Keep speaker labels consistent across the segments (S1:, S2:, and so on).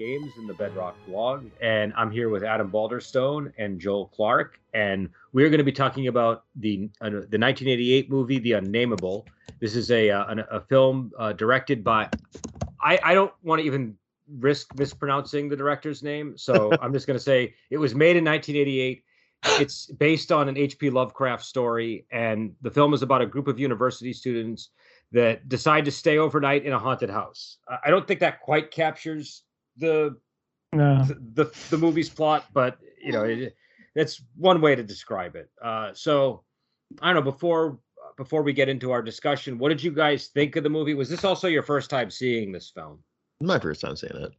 S1: Games in the Bedrock blog, and I'm here with Adam Balderstone and Joel Clark, and we're going to be talking about the uh, the 1988 movie The Unnameable. This is a uh, a, a film uh, directed by I I don't want to even risk mispronouncing the director's name, so I'm just going to say it was made in 1988. It's based on an H.P. Lovecraft story, and the film is about a group of university students that decide to stay overnight in a haunted house. I don't think that quite captures the
S2: No.
S1: the, the, the movie's plot, but you know, it, that's one way to describe it. Uh, so I don't know. Before before we get into our discussion, what did you guys think of the movie? Was this also your first time seeing this film?
S3: My first time seeing it.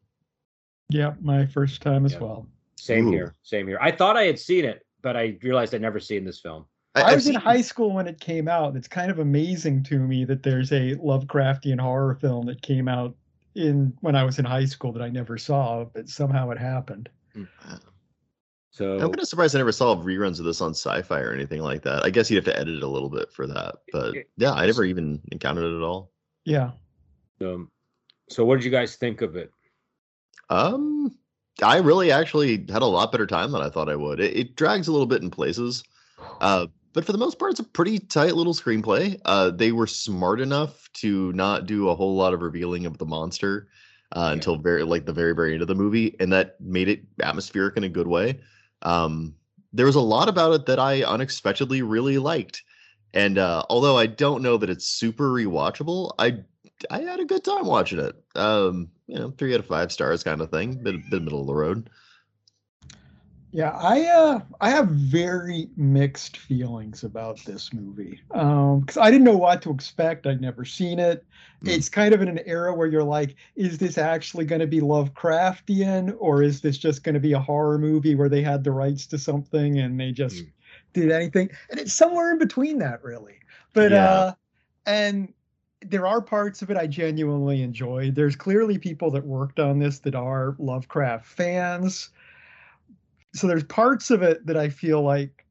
S2: Yeah, my first time as
S1: Yeah.
S2: well.
S1: Same
S3: Ooh.
S1: here. Same here. I thought I had seen it, but I realized I'd never seen this film.
S2: I,
S3: I've
S2: was in high school when it came out. It's kind of amazing to me that there's a Lovecraftian horror film that came out in when I was in high school that I never saw, but somehow it happened.
S1: So
S3: I'm kind of surprised I never saw reruns of this on sci-fi or anything like that. I guess you'd have to edit it a little bit for that, but yeah, I never even encountered it at all.
S2: Yeah.
S1: um, so what did you guys think of it?
S3: Um, I really actually had a lot better time than I thought I would. It, it drags a little bit in places, uh, but for the most part, it's a pretty tight little screenplay. Uh, they were smart enough to not do a whole lot of revealing of the monster uh,
S1: Yeah.
S3: until very like the very very end of the movie, and that made it atmospheric in a good way. Um, there was a lot about it that I unexpectedly really liked, and uh, although I don't know that it's super rewatchable, I I had a good time watching it. Um, you know, three out of five stars kind of thing, bit, bit middle of the road.
S2: Yeah, I uh I have very mixed feelings about this movie. Um because I didn't know what to expect. I'd never seen it.
S3: Mm.
S2: It's kind of in an era where you're like, is this actually going to be Lovecraftian or is this just going to be a horror movie where they had the rights to something and they just
S1: Mm.
S2: did anything? And it's somewhere in between that really. But
S3: Yeah.
S2: uh and there are parts of it I genuinely enjoyed. There's clearly people that worked on this that are Lovecraft fans so there's parts of it that I feel like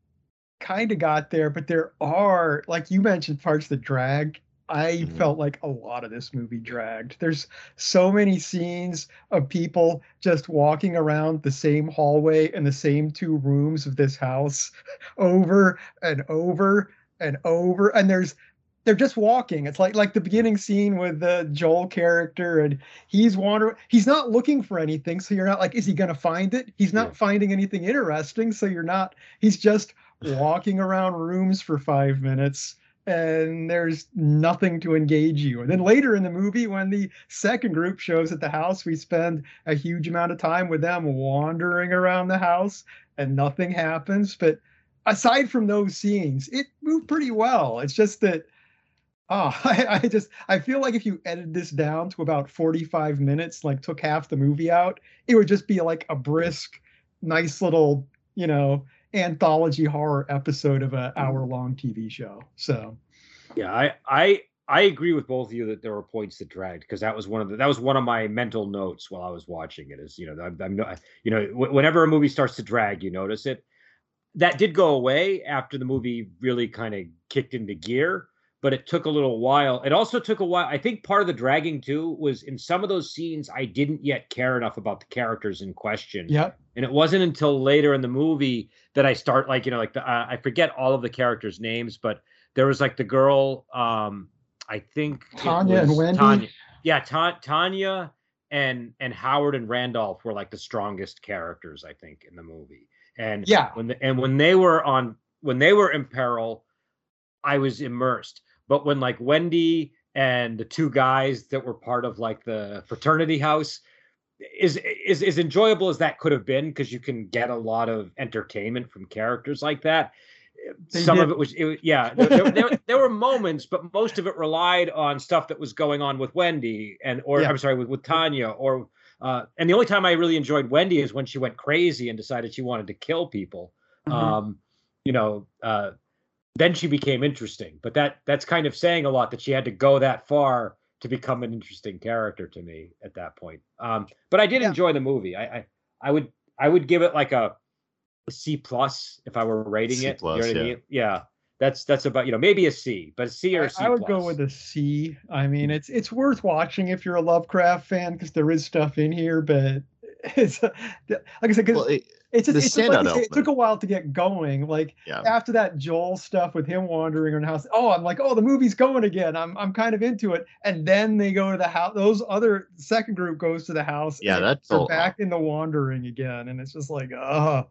S2: kind of got there, but there are, like you mentioned, parts that drag. I
S3: Mhm.
S2: felt like a lot of this movie dragged. There's so many scenes of people just walking around the same hallway and the same two rooms of this house over and over and over. And there's they're just walking. It's like like the beginning scene with the Joel character, and he's wandering. He's not looking for anything, so you're not like, is he gonna find it? He's not
S1: Yeah.
S2: finding anything interesting, so you're not. He's just walking around rooms for five minutes, and there's nothing to engage you. And then later in the movie, when the second group shows at the house, we spend a huge amount of time with them wandering around the house, and nothing happens. But aside from those scenes, it moved pretty well. It's just that Oh, I, I just I feel like if you edited this down to about 45 minutes, like took half the movie out, it would just be like a brisk, nice little, you know, anthology horror episode of a hmm. hour long TV show. So
S1: Yeah, I I I agree with both of you that there were points that dragged because that was one of the that was one of my mental notes while I was watching it. Is you know I'm, I'm not you know wh- whenever a movie starts to drag, you notice it. That did go away after the movie really kind of kicked into gear, but it took a little while. It also took a while. I think part of the dragging too was in some of those scenes I didn't yet care enough about the characters in question.
S2: yeah,
S1: And it wasn't until later in the movie that I start like you know like the uh, I forget all of the characters' names, but there was like the girl. um I think
S2: Tanya and Wendy?
S1: Tanya. Yeah, Ta- Tanya and and Howard and Randolph were like the strongest characters I think in the movie. And
S2: Yeah.
S1: when the, and when they were on when they were in peril, I was immersed. But when like Wendy and the two guys that were part of like the fraternity house is is as enjoyable as that could have been because you can get a lot of entertainment from characters like that.
S2: They
S1: Some of it was, it, was- yeah. There, there, there, there were moments, but most of it relied on stuff that was going on with Wendy and, or
S2: Yeah.
S1: I'm sorry, with, with Tanya, or uh, and the only time I really enjoyed Wendy is when she went crazy and decided she wanted to kill people.
S2: Mhm.
S1: Um, you know, uh, then she became interesting. But that that's kind of saying a lot that she had to go that far to become an interesting character to me at that point. Um, but I did
S2: Yeah.
S1: enjoy the movie. I, I I would I would give it like a, a C plus if I were rating
S3: C
S1: it.
S3: plus,
S1: you know what I
S3: yeah.
S1: mean? Yeah. That's that's about you know maybe a C, but a C or a C
S2: I, I would go with a C. I mean, it's it's worth watching if you're a Lovecraft fan because there is stuff in here, but it's like I said, because
S3: Well, it,
S2: it's just, it's just like it took a while to get going. Like
S3: yeah.
S2: after that Joel stuff with him wandering around the house, oh, I'm like, oh, the movie's going again. I'm I'm kind of into it. And then they go to the house. Those other second group goes to the house.
S3: Yeah, that's
S2: they're back in the wandering again, and it's just like, oh,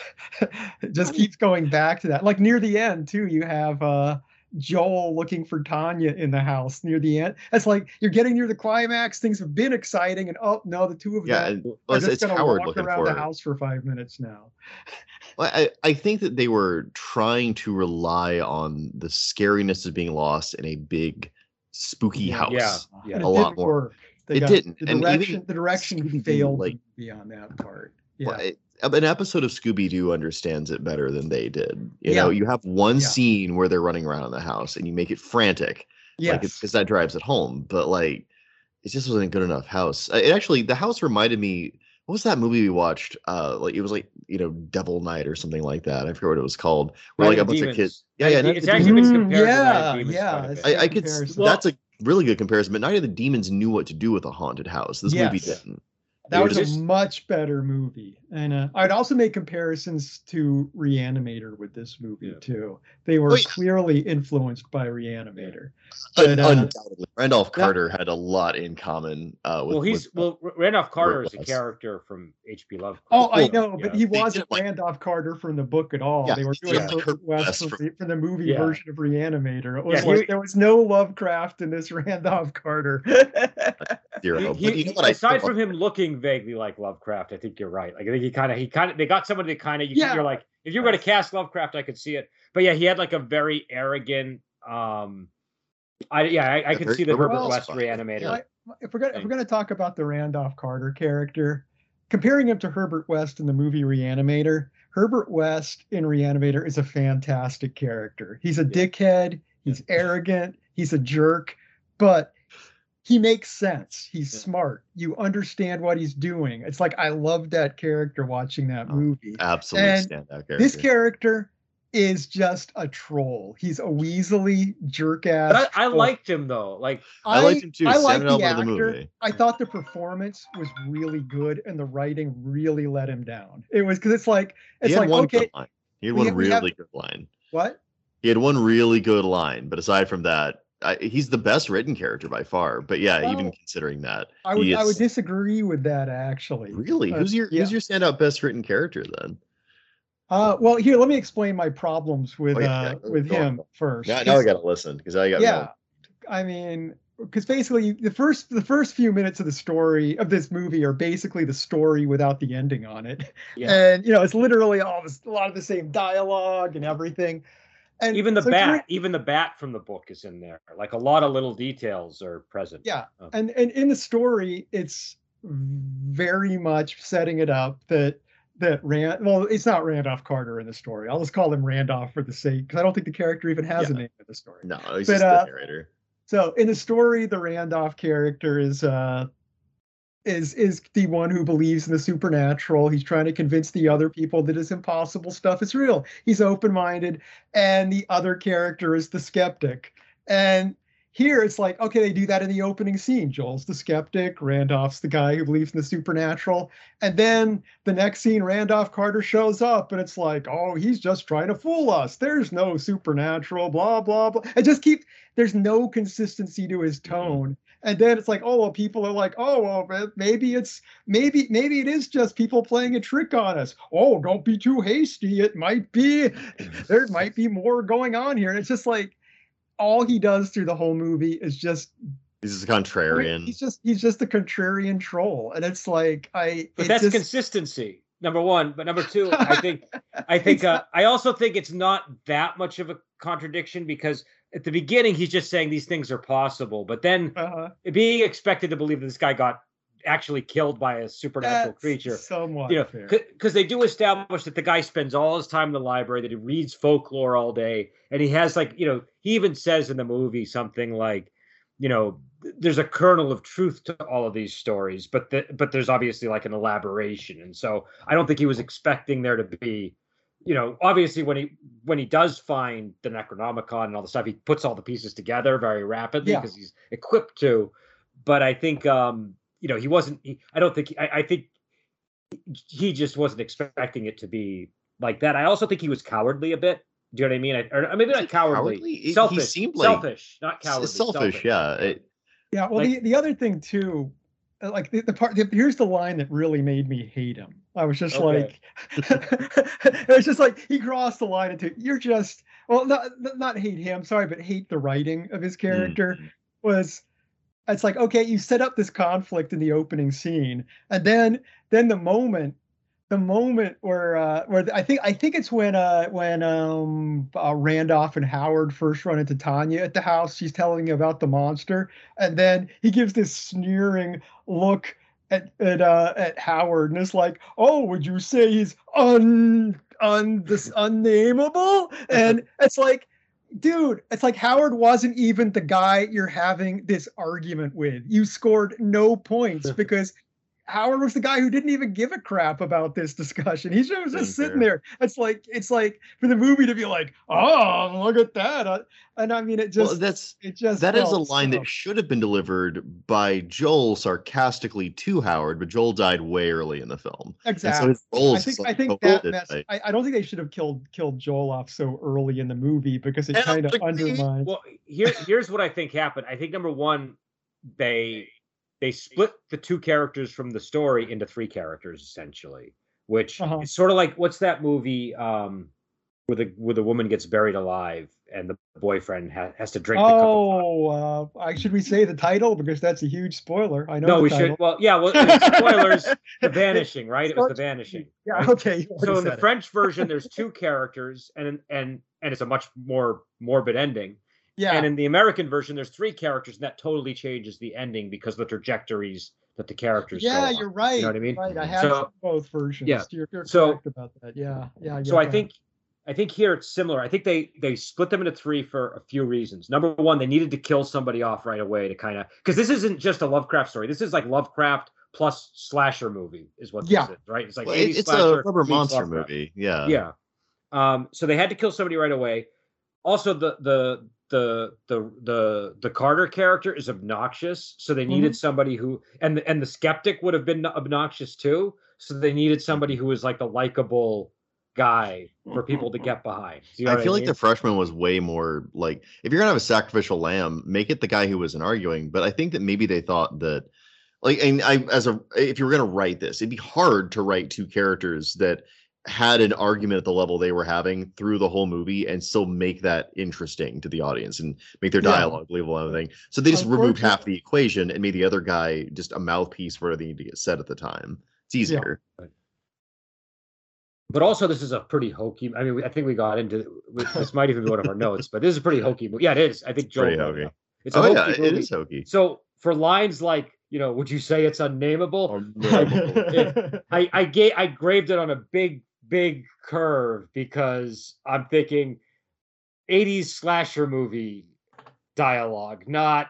S2: it just keeps going back to that. Like near the end too, you have uh Joel looking for Tanya in the house near the end. It's like you're getting near the climax. Things have been exciting, and oh no, the two of
S3: Yeah,
S2: them
S3: and,
S2: are
S3: it's,
S2: just gonna walk
S3: looking
S2: around
S3: for
S2: the house for five minutes now.
S3: Well, I, I think that they were trying to rely on the scariness of being lost in a big spooky house.
S1: Yeah, yeah.
S3: A
S2: it
S3: lot
S2: didn't
S3: more.
S2: work. They
S3: It
S2: got-
S3: didn't,
S2: The
S3: and even
S2: direction, the direction failed
S3: like-
S2: beyond that part.
S3: Well,
S2: Yeah.
S3: it- an episode of Scooby Doo understands it better than they did. You know, you have one
S2: Yeah.
S3: scene where they're running around in the house and you make it frantic, like
S2: Yes.
S3: because that drives it home. But like, it just wasn't a good enough house. Uh, It actually, the house reminded me. What was that movie we watched? Uh, like it was like you know, Devil Night or something like that. I forget what it was called. Where like a
S1: of
S3: bunch of kids. Yeah, yeah.
S1: of It's actually been
S3: Demons.
S1: Compared to
S2: yeah,
S1: Demons
S2: yeah,
S1: quite a
S2: it's
S1: bit.
S3: I, I could. s-
S2: comparison.
S3: that's a really good comparison. But Night of the Demons knew what to do with a haunted house. This movie didn't.
S2: That
S3: They
S2: was
S3: were
S2: a much better movie. And uh, I'd also make comparisons to Reanimator with this movie
S1: Yeah.
S2: too. They were
S3: yeah.
S2: clearly influenced by Reanimator.
S3: Un-
S2: But, uh,
S3: undoubtedly, Randolph Carter had a lot in common. Uh, with,
S1: well, he's
S3: with,
S1: well. Randolph Carter is a character from H.P. Lovecraft.
S2: Oh, I
S3: Well,
S2: know, but he wasn't
S3: like-
S2: Randolph Carter from the book at all.
S3: Yeah,
S2: they were
S3: he
S2: doing
S1: did,
S2: Herbert
S3: Kurt
S2: West
S3: West
S2: from,
S3: from-
S2: the, from the movie
S1: Yeah.
S2: version of Reanimator. It was
S1: Yeah,
S2: like
S1: he-
S2: there was no Lovecraft in this Randolph Carter.
S3: zero.
S1: He-
S3: but you know what
S1: aside
S3: thought?
S1: from him looking vaguely like Lovecraft, I think you're right. Like I think he kind of he kind of they got somebody that kind of you,
S2: Yeah.
S1: you're like if you're going to cast Lovecraft, I could see it. But yeah, he had like a very arrogant. um I yeah, I, I could see the
S3: Herbert
S1: Herbert
S3: West
S1: West
S3: vibe.
S1: reanimator.
S3: Yeah.
S2: if we're gonna if we're gonna talk about the Randolph Carter character, comparing him to Herbert West in the movie Reanimator, Herbert West in Reanimator is a fantastic character. He's a dickhead, he's arrogant, he's a jerk, but he makes sense. He's
S1: Yeah.
S2: smart. You understand what he's doing. It's like I love that character watching that
S3: Oh,
S2: movie.
S3: Absolute
S2: And
S3: standout character.
S2: This character is just a troll. He's a weaselly jerk ass.
S1: But I, I liked him though. Like
S3: I liked him too.
S2: I like
S3: Standout
S2: the
S3: element of the
S2: actor.
S3: movie.
S2: I thought the performance was really good, and the writing really let him down. It was because it's like it's
S3: he had
S2: like
S3: one
S2: okay,
S3: good line. He had one
S2: have- we have-
S3: really good line.
S2: what?
S3: He had one really good line, but aside from that, I, he's the best written character by far. But yeah, even considering that,
S2: I would
S3: he
S2: I would disagree with that actually.
S3: really,
S2: uh,
S3: who's your
S2: yeah.
S3: who's your standout best written character then?
S2: Uh, well, here let me explain my problems with
S3: Oh, yeah,
S2: uh,
S3: yeah, go-
S2: with
S3: go on.
S2: him first.
S3: Now, now I
S2: 'cause-
S3: gotta listen because I got
S2: yeah i mean because basically the first the first few minutes of the story of this movie are basically the story without the ending on it
S1: Yeah.
S2: and you know it's literally all this a lot of the same dialogue and everything and
S1: even the
S2: so during-
S1: bat, even the bat from the book is in there. Like a lot of little details are present.
S2: yeah
S1: Oh.
S2: and and in the story it's very much setting it up that that Rand, well, it's not Randolph Carter in the story. I'll just call him Randolph for the sake, because I don't think the character even has a name in the story.
S3: no, he's
S2: But,
S3: just
S2: uh,
S3: the narrator.
S2: So in the story, the Randolph character is uh is is the one who believes in the supernatural. He's trying to convince the other people that his impossible stuff is real. He's open-minded, and the other character is the skeptic. And here it's like, okay, they do that in the opening scene. Joel's the skeptic, Randolph's the guy who believes in the supernatural. And then the next scene, Randolph Carter shows up, and it's like, oh, he's just trying to fool us. There's no supernatural, blah, blah, blah. And just keep there's no consistency to his tone. And then it's like, oh well, people are like, oh well, maybe it's maybe maybe it is just people playing a trick on us. Oh, don't be too hasty. It might be there might be more going on here. And it's just like all he does through the whole movie is just
S3: He's just a contrarian.
S2: he's just he's just a contrarian troll. And it's like I
S1: but
S2: it
S1: that's
S2: just-
S1: consistency number one but number two i think i think uh, i also think it's not that much of a contradiction because at the beginning he's just saying these things are possible but then
S2: uh,
S1: being expected to believe that this guy got actually killed by a supernatural
S2: that's
S1: creature
S2: somewhat
S1: you know because they do establish that the guy spends all his time in the library that he reads folklore all day and he has like you know he even says in the movie something like you know there's a kernel of truth to all of these stories but the, but there's obviously like an elaboration and so i don't think he was expecting there to be you know obviously when he when he does find the necronomicon and all the stuff he puts all the pieces together very rapidly
S2: Yeah.
S1: because he's equipped to but i think um you know he wasn't he, i don't think he, I, I think he just wasn't expecting it to be like that. I also think he was cowardly a bit. Do you know what I mean? I, or maybe not cowardly.
S3: cowardly? He- he
S1: Selfish.
S3: seemed like-
S1: selfish, not cowardly.
S3: selfish, yeah. It,
S2: Yeah, well,
S1: Like-
S2: the, the other thing too, uh, like the, the part, the, here's the line that really made me hate him. I was just
S1: Okay.
S2: like, it was just like he crossed the line into you're just well, not not hate him, sorry, but hate the writing of his character
S3: Mhm.
S2: was. It's like okay, you set up this conflict in the opening scene, and then then the moment the moment where uh where I think I think it's when uh when um uh, Randolph and Howard first run into Tanya at the house she's telling about the monster and then he gives this sneering look at at uh at Howard and it's like oh would you say he's un un this unnameable and it's like dude it's like Howard wasn't even the guy you're having this argument with. You scored no points because Howard was the guy who didn't even give a crap about this discussion. He was just sitting there. It's like it's like for the movie to be like, oh, look at that, uh, and I mean, it just
S3: well, that's
S2: it just
S3: that is a line
S2: so-
S3: that should have been delivered by Joel sarcastically to Howard, but Joel died way early in the film. And so
S2: exactly.
S3: his
S2: I think
S3: like
S2: I think that mess. I, I don't think they should have killed killed Joel off so early in the movie because it kind of undermines.
S1: Well, here here's what I think happened. I think number one, they they split the two characters from the story into three characters essentially, which
S2: Uh-huh.
S1: is sort of like what's that movie um, where the where the woman gets buried alive and the boyfriend ha- has to drink the cup. Of
S2: Oh, uh, I, should we say the title because that's a huge spoiler. I know.
S1: no,
S2: the
S1: we
S2: title.
S1: should. Well, yeah. Well, spoilers. The Vanishing, right? It was the Vanishing.
S2: Yeah.
S1: right?
S2: Okay.
S1: so in the
S2: it.
S1: French version, there's two characters, and and and it's a much more morbid ending.
S2: Yeah.
S1: And in the American version, there's three characters, and that totally changes the ending because the trajectories that the characters.
S2: Yeah,
S1: on.
S2: you're right.
S1: You know what I mean?
S2: Right. I have
S1: So-
S2: both versions.
S1: yeah,
S2: You're, you're
S1: so-
S2: correct about that. Yeah. Yeah.
S1: So
S2: yeah,
S1: I
S2: yeah.
S1: think, I think here it's similar. I think they they split them into three for a few reasons. Number one, they needed to kill somebody off right away to kind of because this isn't just a Lovecraft story. This is like Lovecraft plus slasher movie is what this
S2: Yeah.
S1: is, right? It's like
S3: Well, it- it's a
S1: slasher
S3: rubber monster
S1: Lovecraft.
S3: movie. Yeah.
S1: Yeah. Um, so they had to kill somebody right away. Also, the the the the the the Carter character is obnoxious, so they needed mm-hmm. somebody who and the, and the skeptic would have been obnoxious too. So they needed mm-hmm. somebody who was like the likable guy for mm-hmm. people to get behind. You know
S3: I feel like
S1: mean?
S3: the freshman was way more like if you're gonna have a sacrificial lamb, make it the guy who wasn't arguing. But I think that maybe they thought that like and I as a if you were gonna write this, it'd be hard to write two characters that had an argument at the level they were having through the whole movie and still make that interesting to the audience and make their
S2: Yeah.
S3: dialogue believable and everything. So they just removed half the equation and made the other guy just a mouthpiece for whatever they need to get said at the time. It's easier.
S1: but also this is a pretty hokey. I mean, I think we got into this. Might even be one of our notes, but this is a pretty hokey movie. Yeah, it is. I think Joel
S3: Pretty hokey.
S1: It's a
S3: Oh
S1: hokey
S3: yeah,
S1: movie.
S3: is hokey.
S1: So for lines like, you know, would you say it's unnameable?
S3: Or memorable.
S1: I I gave I graved it on a big big curve because I'm thinking 80s slasher movie dialogue, not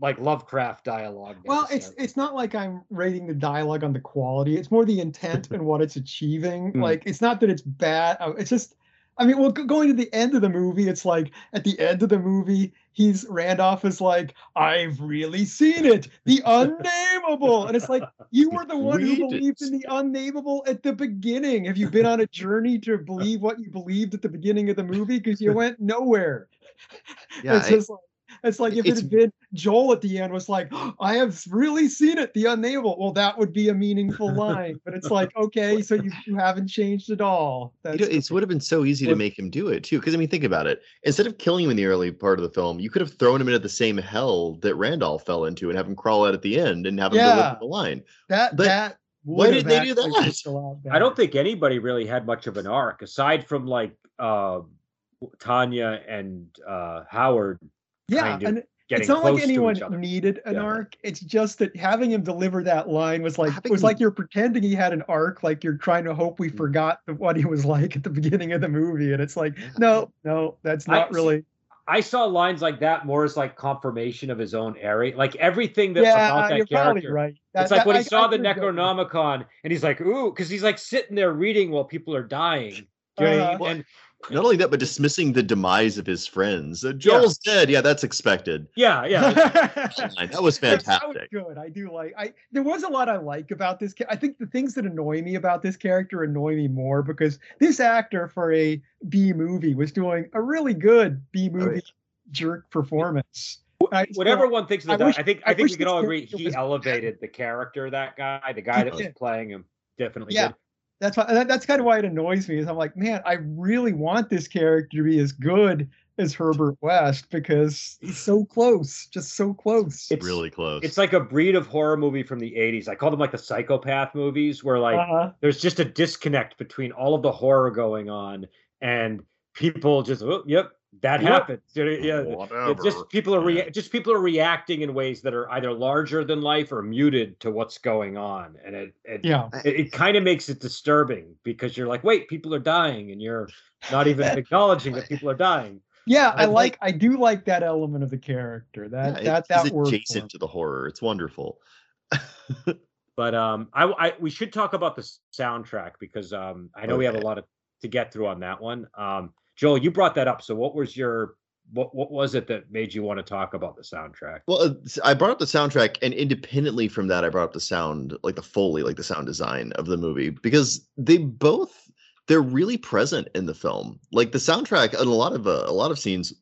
S1: like Lovecraft dialogue.
S2: Well, it's it's not like I'm rating the dialogue on the quality. It's more the intent and what it's achieving.
S1: Mm.
S2: Like it's not that it's bad. It's just I mean, well, going to the end of the movie, it's like at the end of the movie, he's Randolph is like, "I've really seen it, the unnameable," and it's like you were the one who believed in the unnameable at the beginning. Have you been on a journey to believe what you believed at the beginning of the movie? Because you went nowhere.
S3: Yeah,
S2: it's
S3: I-
S2: just like it's like if it had been Joel at the end was like, I have really seen it, the unnameable. Well, that would be a meaningful line. But it's like, okay, so you, you haven't changed at all. That's
S3: you know, it would have been so easy to make him do it too. Because I mean, think about it. Instead of killing him in the early part of the film, you could have thrown him into the same hell that Randolph fell into and have him crawl out at the end and have him
S2: Yeah.
S3: deliver the line.
S2: that
S3: but
S2: that
S3: why did they do that?
S2: looked a lot
S1: I don't think anybody really had much of an arc aside from like uh Tanya and uh Howard
S2: yeah, and it's not like anyone
S1: to each other.
S2: needed an
S1: Yeah.
S2: arc. It's just that having him deliver that line was like it was like you're pretending he had an arc, like you're trying to hope we
S1: Mm.
S2: forgot what he was like at the beginning of the movie. And it's like, no, no, that's
S1: I-
S2: not really
S1: I saw lines like that more as like confirmation of his own area. Like everything that
S2: yeah,
S1: about that
S2: you're probably
S1: character.
S2: right.
S1: It's
S2: That-
S1: like
S2: that-
S1: when he
S2: I-
S1: saw
S2: I
S1: the
S2: could go with that.
S1: Necronomicon and he's like, ooh, because he's like sitting there reading while people are dying. Do you know what I mean? And
S3: not only that, but dismissing the demise of his friends. Uh, Joel's dead. Yeah, that's expected.
S1: Yeah, yeah.
S3: that was fantastic.
S2: That was good. I do like. I there was a lot I like about this. I think the things that annoy me about this character annoy me more because this actor for a B movie was doing a really good B movie right. jerk performance.
S1: I, Whatever one thinks of the I, wish, I think I, I think we can all agree he elevated the character. That guy, the guy that was playing him, definitely
S2: yeah.
S1: did
S2: that's why that, that's kind of why it annoys me is I'm like, man, I really want this character to be as good as Herbert West because he's so close, just so close.
S3: It's really close.
S1: It's like a breed of horror movie from the 80s. I call them like the psychopath movies where like uh-huh. there's just a disconnect between all of the horror going on and people just oh, yep, that yep. happens. Yeah, Whatever. just people are rea- just people are reacting in ways that are either larger than life or muted to what's going on, and it, it
S2: yeah,
S1: it, it kind of makes it disturbing because you're like, wait, people are dying, and you're not even acknowledging that people are dying.
S2: Yeah, I, I like, like, I do like that element of the character. That yeah, that that
S3: adjacent to the horror. It's wonderful.
S1: but um, I, I we should talk about the soundtrack because um, I know okay. we have a lot of to get through on that one. Um, Joel, you brought that up. So what was your what what was it that made you want to talk about the soundtrack?
S3: Well, uh, I brought up the soundtrack, and independently from that, I brought up the sound, like the foley, like the sound design of the movie, because they both they're really present in the film. Like the soundtrack, and a lot of uh, a lot of scenes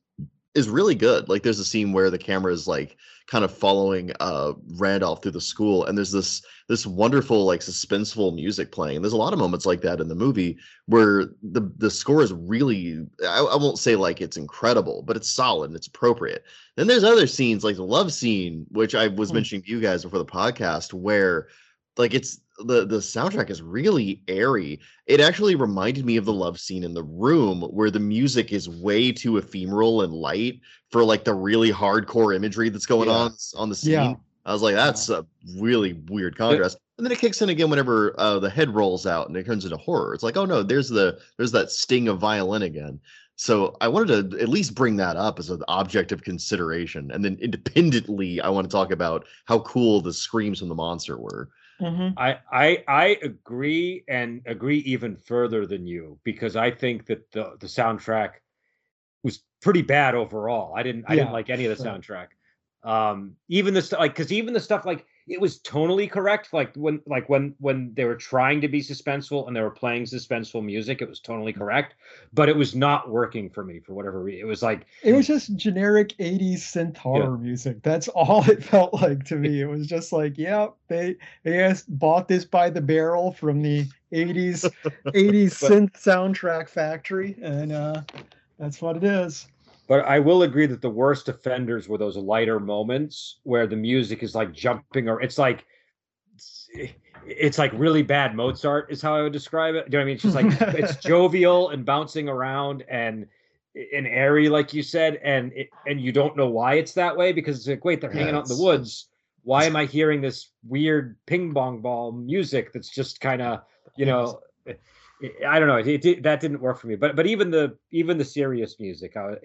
S3: is really good. Like there's a scene where the camera is like kind of following uh Randolph through the school and there's this this wonderful like suspenseful music playing. And there's a lot of moments like that in the movie where the the score is really I, I won't say like it's incredible, but it's solid and it's appropriate. Then there's other scenes like the love scene, which I was mm. mentioning to you guys before the podcast, where like it's the the soundtrack is really airy. It actually reminded me of the love scene in the room where the music is way too ephemeral and light for like the really hardcore imagery that's going yeah. on on the scene. Yeah. I was like, that's yeah. a really weird contrast. and then it kicks in again whenever uh, the head rolls out and it turns into horror. It's like, oh no, there's the there's that sting of violin again. So I wanted to at least bring that up as an object of consideration, and then independently, I want to talk about how cool the screams from the monster were.
S1: Mm-hmm. I, I I agree and agree even further than you because I think that the the soundtrack was pretty bad overall. I didn't I yeah, didn't like any of the soundtrack. Um, even the stuff like because even the stuff like it was tonally correct. Like when like when when they were trying to be suspenseful and they were playing suspenseful music, it was totally correct. But it was not working for me for whatever reason. It was like
S2: it was just generic 80s synth horror yeah. music. That's all it felt like to me. It was just like, yeah, they they just bought this by the barrel from the 80s 80s synth soundtrack factory, and uh that's what it is.
S1: But I will agree that the worst offenders were those lighter moments where the music is like jumping or it's like it's like really bad Mozart is how I would describe it. Do you know what I mean? It's just like it's jovial and bouncing around and and airy, like you said, and it, and you don't know why it's that way because it's like, wait, they're hanging out in the woods. Why am I hearing this weird ping pong ball music that's just kind of, you know, I don't know. It, it, that didn't work for me. But but even the even the serious music, I,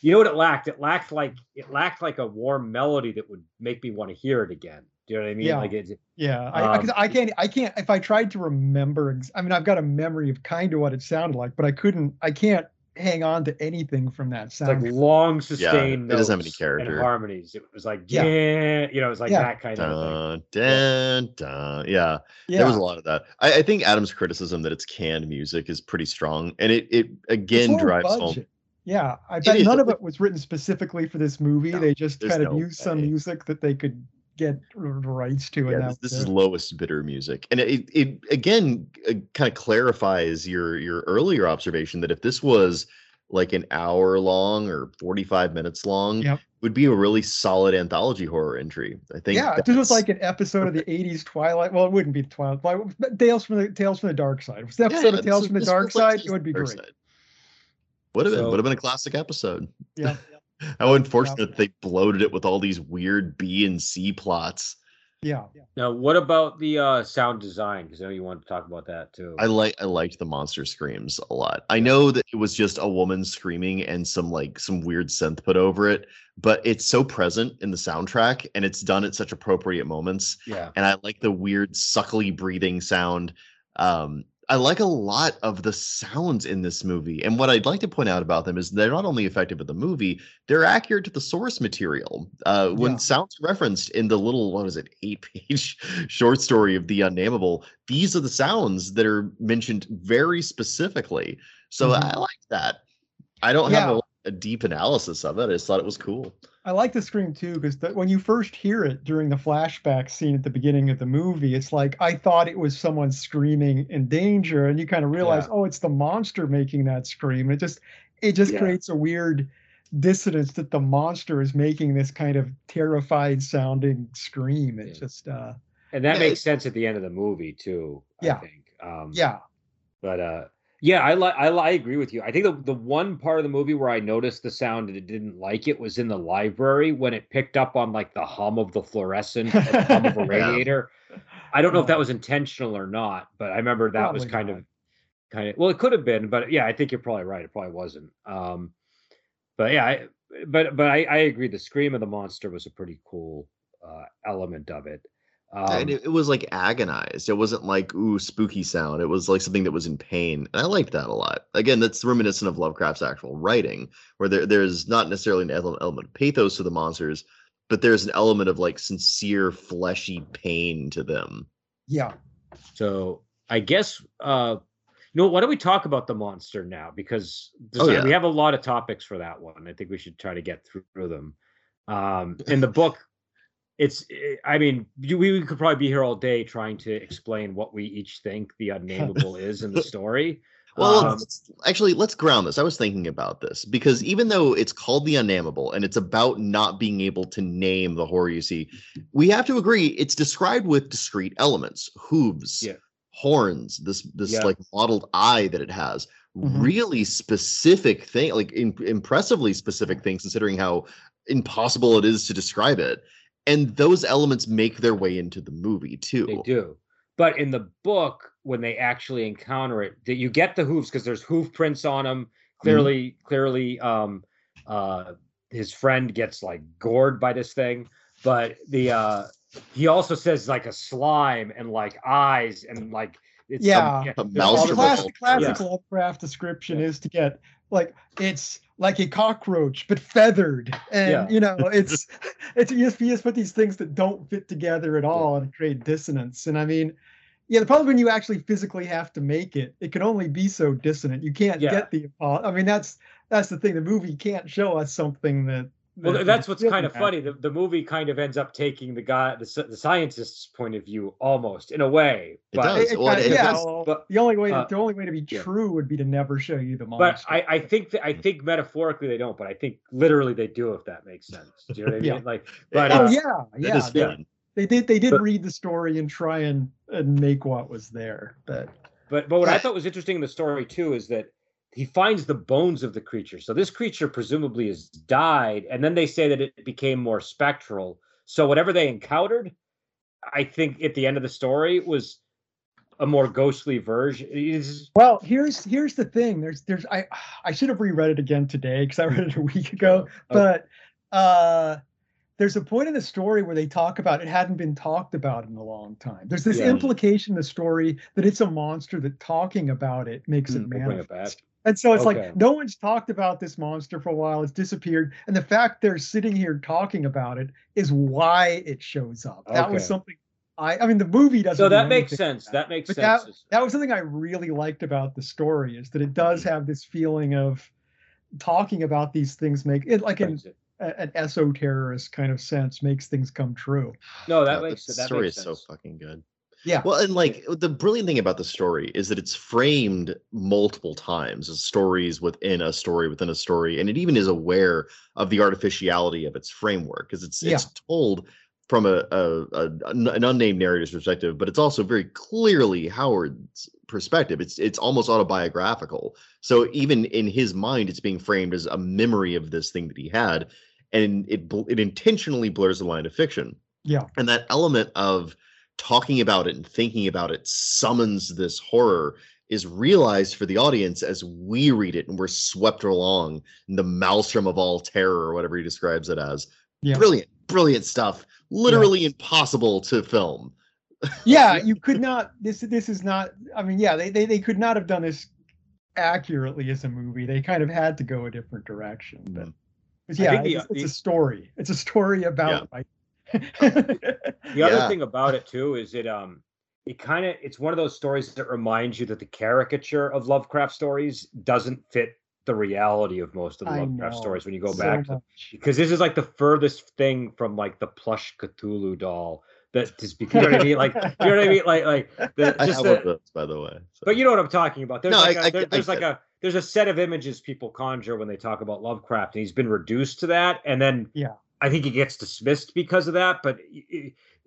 S1: you know what it lacked? It lacked like it lacked like a warm melody that would make me want to hear it again. Do you know what I mean?
S2: Yeah.
S1: Like
S2: it, yeah. Um, I, I, can't. I can't. If I tried to remember, I mean, I've got a memory of kind of what it sounded like, but I couldn't. I can't hang on to anything from that sound.
S1: Like long sustained.
S3: Yeah, it doesn't have any character
S1: harmonies. It was like yeah, yeah you know, it was like yeah. that kind dun,
S3: of thing. Dun, dun. Yeah. yeah, there was a lot of that. I, I, think Adam's criticism that it's canned music is pretty strong, and it it again drives budget. home.
S2: Yeah, I bet none of it was written specifically for this movie. No, they just kind of no used way. some music that they could get rights to.
S3: Yeah, this, this is lowest bidder music, and it it again uh, kind of clarifies your your earlier observation that if this was like an hour long or 45 minutes long yep. would be a really solid anthology horror entry i think
S2: yeah this was like an episode of the 80s twilight well it wouldn't be twilight but tales from the tales from the dark side if it was an episode yeah, of tales from the dark side it would be great side.
S3: Would have so, been. Would have been a classic episode. Yeah. How unfortunate yeah. they bloated it with all these weird B and C plots.
S2: Yeah.
S1: Now, what about the uh, sound design? Because I know you want to talk about that too.
S3: I like I liked the monster screams a lot. I know that it was just a woman screaming and some like some weird synth put over it, but it's so present in the soundtrack and it's done at such appropriate moments.
S1: Yeah.
S3: And I like the weird suckly breathing sound. Um, I like a lot of the sounds in this movie. And what I'd like to point out about them is they're not only effective at the movie, they're accurate to the source material. Uh, when
S2: Yeah.
S3: sounds referenced in the little, what is it, eight page short story of The Unnameable, these are the sounds that are mentioned very specifically. So
S2: Mhm.
S3: I like that. I don't have a, a deep analysis of it. I just thought it was cool.
S2: I like the scream too because when you first hear it during the flashback scene at the beginning of the movie, it's like I thought it was someone screaming in danger, and you kind of realize,
S1: Yeah.
S2: oh, it's the monster making that scream. It just it just
S1: Yeah.
S2: creates a weird dissonance that the monster is making this kind of terrified sounding scream. It's
S1: Yeah.
S2: just uh
S1: and that makes sense at the end of the movie too.
S2: Yeah.
S1: I think. Um,
S2: yeah.
S1: But uh, yeah, I like I, li- I agree with you. I think the the one part of the movie where I noticed the sound and it didn't like it was in the library when it picked up on like the hum of the fluorescent, or the hum of a
S3: Yeah.
S1: radiator. I don't know if that was intentional or not, but I remember that was kind
S2: not.
S1: of kind of well, it could have been, but yeah, I think you're probably right. It probably wasn't. Um, but yeah, I, but but I, I agree. The scream of the monster was a pretty cool uh, element of it. Um,
S3: and it, it was like agonized. It wasn't like ooh spooky sound. It was like something that was in pain, and I liked that a lot. Again, that's reminiscent of Lovecraft's actual writing, where there there's not necessarily an ele- element of pathos to the monsters, but there's an element of like sincere fleshy pain to them.
S2: Yeah.
S1: So I guess uh you know why don't we talk about the monster now? Because
S3: Oh, yeah.
S1: we have a lot of topics for that one. I think we should try to get through them. Um in the book, it's eh, I mean, we could probably be here all day trying to explain what we each think the unnameable is in the story.
S3: Well,
S1: Um,
S3: let's- actually, let's ground this. I was thinking about this because even though it's called the unnameable and it's about not being able to name the horror you see, we have to agree it's described with discrete elements, hooves,
S1: Yeah.
S3: horns, this this
S1: Yeah.
S3: like mottled eye that it has.
S2: Mhm.
S3: Really specific thing, like im- impressively specific things, considering how impossible it is to describe it. And those elements make their way into the movie too.
S1: They do. But in the book, when they actually encounter it, that you get the hooves because there's hoof prints on them. Clearly, clearly, um, uh, his friend gets like gored by this thing. But the uh, he also says like a slime and like eyes and like it's some-
S2: Yeah.
S3: A
S1: there's
S2: Well, the
S3: Maelstrom
S2: classic, classic
S1: Yeah.
S2: Lovecraft description
S1: Yeah.
S2: is to get like it's like a cockroach but feathered, and
S1: Yeah.
S2: you know it's it's you just, you just put these things that don't fit together at all and create dissonance. And I mean, yeah, the problem when you actually physically have to make it, it can only be so dissonant. You can't
S1: Yeah.
S2: get the. I mean, that's that's the thing. The movie can't show us something that.
S1: Well, that's what's kind of funny. The, the movie kind of ends up taking the guy, the, the scientist's point of view, almost in a way.
S3: It
S1: but
S3: does.
S2: It- it
S3: Well,
S2: kinda-
S3: it
S2: yeah,
S3: does-
S1: but-
S2: the only way to,
S1: uh,
S2: the only way to be
S1: yeah.
S2: true would be to never show you the monster.
S1: but I, I think that I think metaphorically they don't, but I think literally they do if that makes sense. Do you know what I mean?
S2: Yeah.
S1: Like, but
S2: oh
S1: uh,
S2: yeah, yeah.
S3: is
S2: they-
S3: fun.
S2: They did. They did
S1: But-
S2: read the story and try and and make what was there. But
S1: but but what I thought was interesting in the story too is that he finds the bones of the creature. So this creature presumably has died, and then they say that it became more spectral. So whatever they encountered, I think at the end of the story was a more ghostly version. It's-
S2: well, here's here's the thing. There's there's I I should have reread it again today because I read it a week ago. But uh, there's a point in the story where they talk about it hadn't been talked about in a long time. There's this
S1: Yeah.
S2: implication in the story that it's a monster that talking about it makes
S3: Hmm,
S1: bring it back.
S2: manifest. And so it's
S1: Okay.
S2: like no one's talked about this monster for a while. It's disappeared, and the fact they're sitting here talking about it is why it shows up. That was something I. I mean, the movie doesn't.
S1: So that makes sense. That makes
S2: But
S1: sense.
S2: That was something I really liked about the story is that it does have this feeling of talking about these things make it like in
S1: Brings it.
S2: a- an esoterrorist kind of sense makes things come true.
S1: No, that
S3: Yeah,
S1: makes
S3: the
S1: that
S3: story
S1: makes
S3: is so fucking good.
S2: Yeah.
S3: Well, and like the brilliant thing about the story is that it's framed multiple times as stories within a story within a story, and it even is aware of the artificiality of its framework because it's it's told from a, a, a an unnamed narrator's perspective, but it's also very clearly Howard's perspective. It's it's almost autobiographical. So even in his mind, it's being framed as a memory of this thing that he had, and it it intentionally blurs the line of fiction
S2: Yeah.
S3: and that element of talking about it and thinking about it summons this horror is realized for the audience as we read it and we're swept along in the maelstrom of all terror or whatever he describes it as
S2: Yeah.
S3: brilliant brilliant stuff literally impossible to film
S2: yeah, you could not. This this is not. I mean, yeah, they they, they could not have done this accurately as a movie. They kind of had to go a different direction. But, mm. but yeah,
S1: the-
S2: it's, it's
S1: the-
S2: a story. It's a story about. like-
S1: The other
S3: Yeah.
S1: thing about it too is it um it kind of it's one of those stories that reminds you that the caricature of Lovecraft stories doesn't fit the reality of most of the
S2: I
S1: Lovecraft
S2: know,
S1: stories when you go
S2: so
S1: back to because this is like the furthest thing from like the plush Cthulhu doll that is just because you know what I mean like you know what I mean like like the,
S3: I
S1: just
S3: have
S1: the,
S3: those, by the way. so.
S1: but you know what I'm talking about. There's
S3: No,
S1: like
S3: I-
S1: a
S3: I
S1: there-
S3: get- I
S1: there's like
S3: get
S1: a there's a set of images people conjure when they talk about Lovecraft, and he's been reduced to that, and then
S2: Yeah.
S1: I think he gets dismissed because of that. But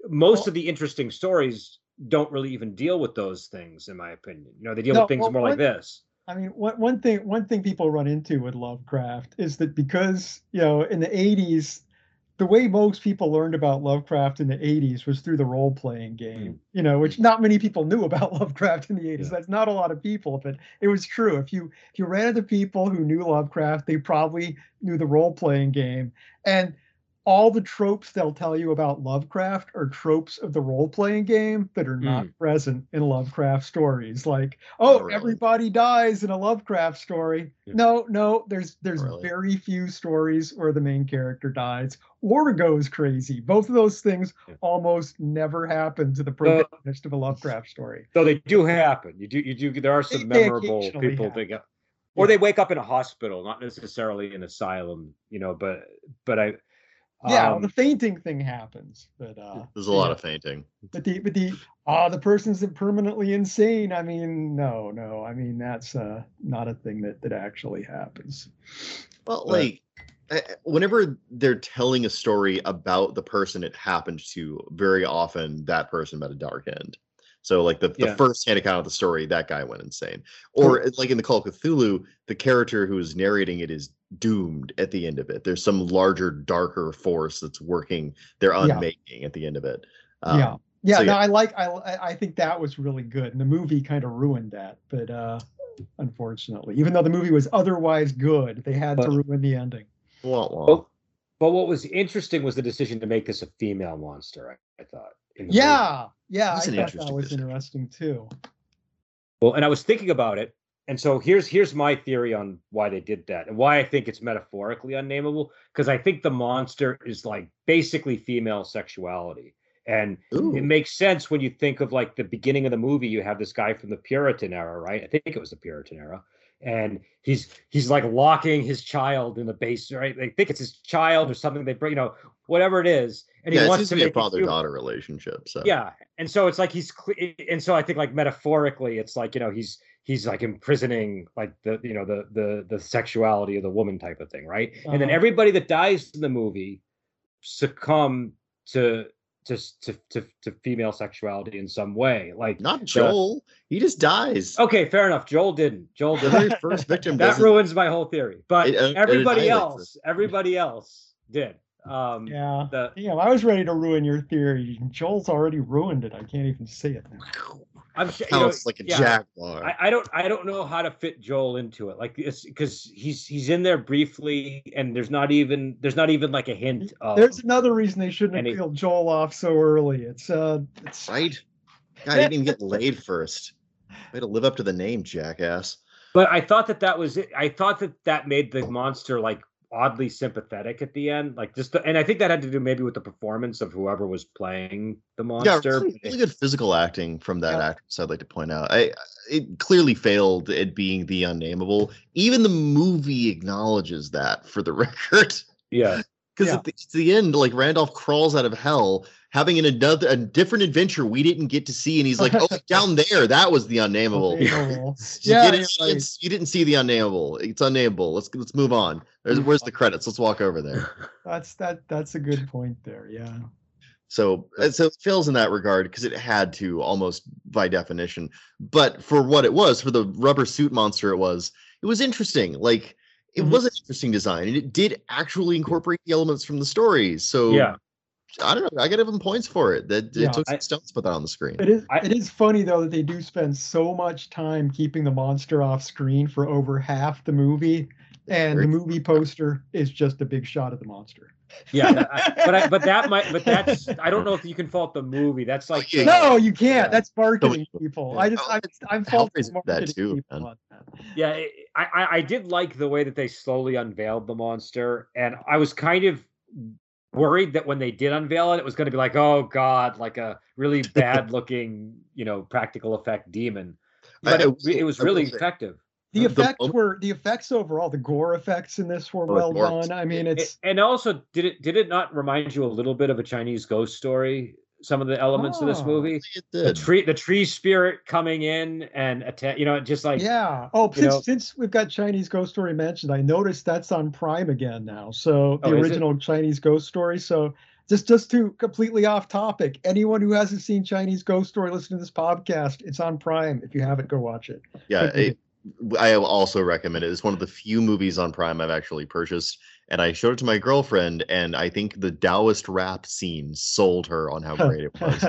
S1: most of the interesting stories don't really even deal with those things, in my opinion. You know, they deal
S2: No,
S1: with things
S2: well,
S1: more like this.
S2: I mean, one one thing one thing people run into with Lovecraft is that because you know in the '80s, the way most people learned about Lovecraft in the '80s was through the role playing game. Mm. You know, which mm. not many people knew about Lovecraft in the '80s.
S1: Yeah.
S2: That's not a lot of people, but it was true. If you if you ran into people who knew Lovecraft, they probably knew the role playing game, and all the tropes they'll tell you about Lovecraft are tropes of the role playing game that are not hmm. present in Lovecraft stories. Like, oh, oh,
S3: really.
S2: everybody dies in a Lovecraft story.
S1: Yeah.
S2: No, no, there's there's
S3: Really?
S2: very few stories where the main character dies or goes crazy. Both of those things
S1: Yeah.
S2: almost never happen to the protagonist of a Lovecraft story.
S1: Though they do happen. You do you do there are some
S2: They- they
S1: memorable
S2: occasionally
S1: people
S2: happen.
S1: that get or they wake up in a hospital, not necessarily an asylum, you know, but but I
S2: Yeah,
S1: um,
S2: the fainting thing happens, but uh
S3: There's a lot
S2: yeah.
S3: of fainting.
S2: But the but the ah the person's permanently insane. I mean, no, no. I mean that's uh not a thing that that actually happens.
S3: Well,
S1: But-
S3: like whenever they're telling a story about the person it happened to, very often that person met a dark end. So, like the, the
S1: Yeah.
S3: first hand account of the story, that guy went insane. Or like in the Call of Cthulhu, the character who is narrating it is doomed at the end of it. There's some larger, darker force that's working their
S2: Yeah.
S3: unmaking at the end of it.
S2: yeah.
S3: Um,
S2: Yeah,
S3: so
S2: no. I like I I I think that was really good. And the movie kind of ruined that, but uh unfortunately, even though the movie was otherwise good, they had to ruin the ending.
S3: wah, wah.
S1: But, but what was interesting was the decision to make this a female monster. I, I thought. in the movie.
S2: Yeah, yeah, I
S3: That's an
S2: thought that was
S3: decision.
S2: interesting too.
S1: Well, and I was thinking about it, and so here's here's my theory on why they did that and why I think it's metaphorically unnameable. Because I think the monster is like basically female sexuality, and
S3: Ooh.
S1: it makes sense when you think of like the beginning of the movie. You have this guy from the Puritan era, right? I think it was the Puritan era, and he's he's like locking his child in the base, right? They think it's his child or something. They bring, you know, whatever it is, and
S3: yeah,
S1: he wants to
S3: be a
S1: make it
S3: father-daughter relationship. So
S1: Yeah, and so it's like he's, and so I think like metaphorically, it's like you know he's he's like imprisoning like the you know the the the sexuality of the woman type of thing, right? And then
S2: Uh-huh.
S1: everybody that dies in the movie succumb to to to to, to female sexuality in some way. Like
S3: not Joel. he just dies.
S1: okay, fair enough. Joel didn't. Joel
S3: The
S1: didn't.
S3: very first victim
S1: that
S3: doesn't
S1: ruins my whole theory. But
S3: It, uh,
S1: everybody
S3: annihilates
S1: else, everybody else did. Um,
S2: Yeah.
S1: the
S2: Yeah, I was ready to ruin your theory. Joel's already ruined it. I can't even say it now.
S1: I'm sure you know,
S3: like a
S1: yeah.
S3: jaguar.
S1: I, I don't I don't know how to fit Joel into it. Like it's because he's he's in there briefly and there's not even there's not even like a hint of
S2: There's another reason they shouldn't have
S1: Any-
S2: killed Joel off so early. It's uh it's
S3: right? God, he didn't even get laid first. Way to live up to the name, jackass.
S1: but I thought that that was it. I thought that that made the monster like oddly sympathetic at the end. Like just the, and I think that had to do maybe with the performance of whoever was playing the
S3: Yeah,
S1: monster.
S3: really, really good physical acting from that
S2: Yeah.
S3: actress. I'd like to point out. I it clearly failed at being the unnameable. Even the movie acknowledges that for the record.
S1: yeah.
S3: Because
S2: Yeah.
S3: at, at the end, like Randolph crawls out of hell, having an another a different adventure we didn't get to see, and he's like, "Oh, down there, that was the unnameable."
S2: unnameable.
S3: You,
S2: Yeah,
S3: didn't,
S2: you're
S3: you didn't see the unnameable. It's unnameable. Let's let's move on. There's, where's the credits? Let's walk over there.
S2: That's that that's a good point there. Yeah.
S3: So uh, so it fails in that regard because it had to almost by definition. But for what it was, for the rubber suit monster, it was it was interesting. Like it
S2: Mhm.
S3: was an interesting design, and it did actually incorporate the elements from the stories. So
S1: Yeah.
S3: I don't know. I got to give him points for it. That
S2: Yeah,
S3: it took some
S1: I-
S3: stones to put that on the screen.
S2: It is
S1: I-
S2: it is funny though that they do spend so much time keeping the monster off screen for over half the movie, and the movie poster is just a big shot of the monster.
S1: Yeah, I- but I, but that might but that's I don't know if you can fault the movie. That's like
S3: yeah.
S2: no, you can't.
S1: Yeah.
S2: That's marketing people. I just
S3: Oh,
S2: I'm, I'm faulting
S3: Hellraiser that too,
S2: people
S3: man.
S2: that.
S1: Yeah, it- I, I I did like the way that they slowly unveiled the monster, and I was kind of worried that when they did unveil it, it was going to be like, oh god, like a really bad looking, you know, practical effect demon. But
S3: I
S1: it, it was really effective.
S2: The
S3: The
S2: effects
S3: moment-
S2: were the effects overall. The gore effects in this were
S3: Oh,
S2: well done. I mean,
S1: A-
S2: it's
S1: and also, did it did it not remind you a little bit of a Chinese ghost story? Some of the elements of this
S2: Oh.
S1: movie, the tree, the tree spirit coming in and attack. You know, just like
S2: yeah. Oh, since
S1: know-
S2: since we've got Chinese Ghost Story mentioned, I noticed that's on Prime again now. So oh, the
S1: Oh, is it?
S2: original Chinese Ghost Story. So just just to completely off topic, anyone who hasn't seen Chinese Ghost Story, listen to this podcast. It's on Prime. If you haven't, go watch it.
S3: Yeah, it, I also recommend it. It's one of the few movies on Prime I've actually purchased, and I showed it to my girlfriend, and I think the Taoist rap scene sold her on how great it was.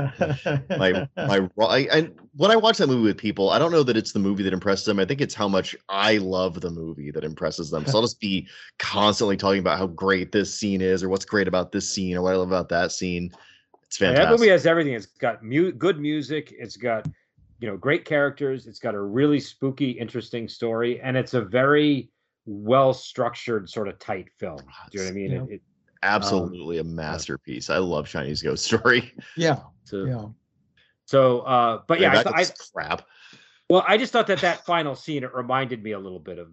S3: my my I, I when I watch that movie with people, I don't know that it's the movie that impresses them. I think it's how much I love the movie that impresses them. So I'll just be constantly talking about how great this scene is, or what's great about this scene, or what I love about that scene. It's
S1: Yeah,
S3: fantastic.
S1: that movie has everything. It's got mu- good music. It's got you know great characters. It's got a really spooky, interesting story, and it's a very well structured, sort of tight film. Do you know what I mean?
S2: Yeah.
S1: It, it,
S3: Absolutely a masterpiece. I love Chinese Ghost Story.
S2: yeah,
S1: so,
S2: yeah.
S1: so, uh, but yeah, I,
S3: Back
S1: I,
S3: crap.
S1: well, I just thought that that final scene it reminded me a little bit of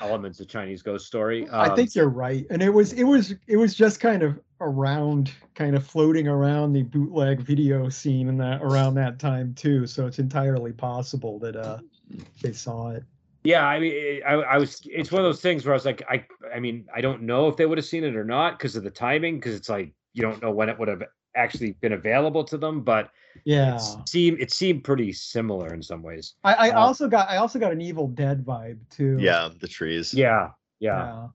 S1: elements of Chinese Ghost Story.
S2: I
S1: Um,
S2: think you're right, and it was it was it was just kind of around, kind of floating around the bootleg video scene and that around that time too. So it's entirely possible that uh they saw it.
S1: Yeah, I mean, I, I was. It's one of those things where I was like, I, I mean, I don't know if they would have seen it or not because of the timing. Because it's like you don't know when it would have actually been available to them, but
S2: Yeah,
S1: it seemed it seemed pretty similar in some ways.
S2: I, I
S1: uh,
S2: also got I also got an Evil Dead vibe too.
S3: Yeah, the trees.
S1: Yeah, yeah,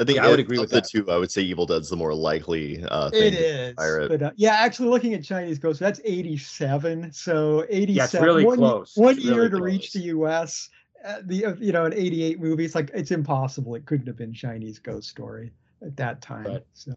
S3: I think
S1: Yeah, I would agree with
S3: the
S1: that.
S3: two. I would say Evil Dead's the more likely uh, thing.
S2: It
S3: to it.
S2: but uh, yeah, actually looking at Chinese Ghost, that's 87. So 87, Yeah,
S1: really
S2: one,
S1: close.
S2: one
S1: It's
S2: year
S1: really
S2: to reach the U.S. Uh, the uh, you know an 88 movie, it's like it's impossible. It couldn't have been Chinese Ghost Story at that time.
S1: Right.
S2: So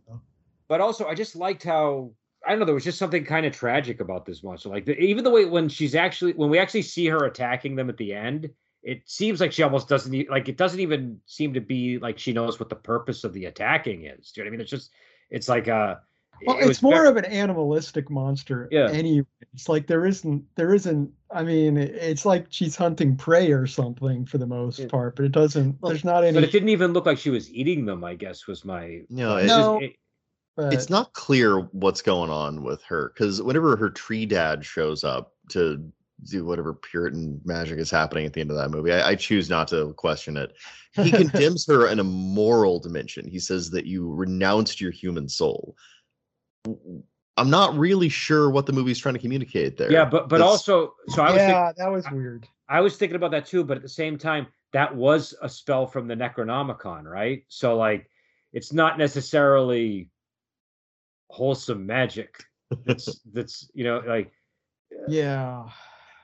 S1: but also I just liked how I don't know. There was just something kind of tragic about this monster. Like the, even the way when she's actually when we actually see her attacking them at the end, it seems like she almost doesn't e- like it doesn't even seem to be like she knows what the purpose of the attacking is. Do you know what I mean? It's just it's like uh
S2: well,
S1: it
S2: it's more
S1: very-
S2: of an animalistic monster.
S1: Yeah.
S2: Anyway, it's like there isn't there isn't. I mean, it's like she's hunting prey or something for the most
S1: It-
S2: part, but it doesn't.
S3: Well,
S2: there's not any.
S1: but it didn't even look like she was eating them. I guess was my
S3: No,
S1: it's
S3: it-
S1: just-
S2: No.
S1: it-
S2: but-
S3: it's not clear what's going on with her because whenever her tree dad shows up to do whatever Puritan magic is happening at the end of that movie, I, I choose not to question it. He condemns her in a moral dimension. He says that you renounced your human soul. I'm not really sure what the movie's trying to communicate there.
S1: yeah, but but
S3: That's-
S1: also so I was thinking,
S2: yeah, that was weird.
S1: I was thinking about that too, but at the same time, that was a spell from the Necronomicon, right? So like it's not necessarily wholesome magic. That's that's you know, like uh,
S2: Yeah.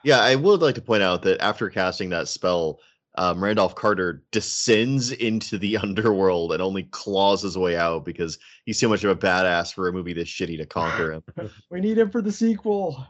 S3: Yeah, I would like to point out that after casting that spell, um, Randolph Carter descends into the underworld and only claws his way out because he's too much of a badass for a movie this shitty to conquer him.
S2: We need him for the sequel.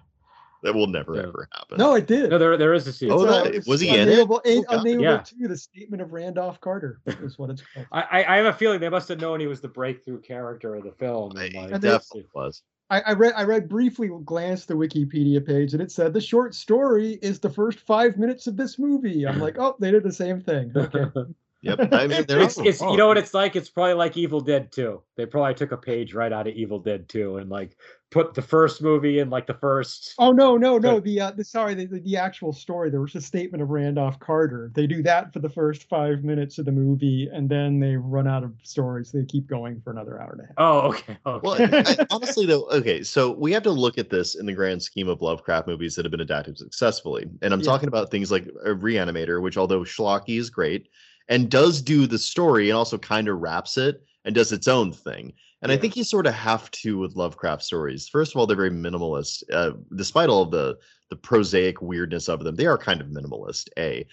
S3: That will never
S1: Yeah.
S3: ever happen.
S2: No, it did.
S1: no, there there is a sequel.
S3: Oh,
S2: It's,
S3: that-
S2: it's
S3: was he in it?
S2: Unnameable-
S3: Oh, God.
S2: Unnameable
S1: Yeah.
S2: 2, the statement of Randolph Carter is what it's called.
S1: I, I I have a feeling they must have known he was the breakthrough character of the film.
S3: I-
S1: like,
S3: definitely was.
S2: I, I read I read briefly glanced the Wikipedia page and it said the short story is the first five minutes of this movie. I'm like, oh, they did the same thing. Okay.
S3: Yep. I mean, they're
S1: it's, it's you know what it's like. It's probably like Evil Dead 2. They probably took a page right out of Evil Dead 2 and like put the first movie in like the first.
S2: Oh no, no, no.
S1: Right.
S2: The uh, the sorry, the, the, the actual story. There was a statement of Randolph Carter. They do that for the first five minutes of the movie, and then they run out of stories. They keep going for another hour and a half.
S1: Oh, okay. okay.
S3: Well, I, honestly, though, okay, so we have to look at this in the grand scheme of Lovecraft movies that have been adapted successfully. And I'm
S2: Yeah.
S3: talking about things like a Reanimator, which, although schlocky is great and does do the story and also kind of wraps it and does its own thing. And I think you sort of have to with Lovecraft stories. First of all, they're very minimalist, uh, despite all of the the prosaic weirdness of them. They are kind of minimalist. A,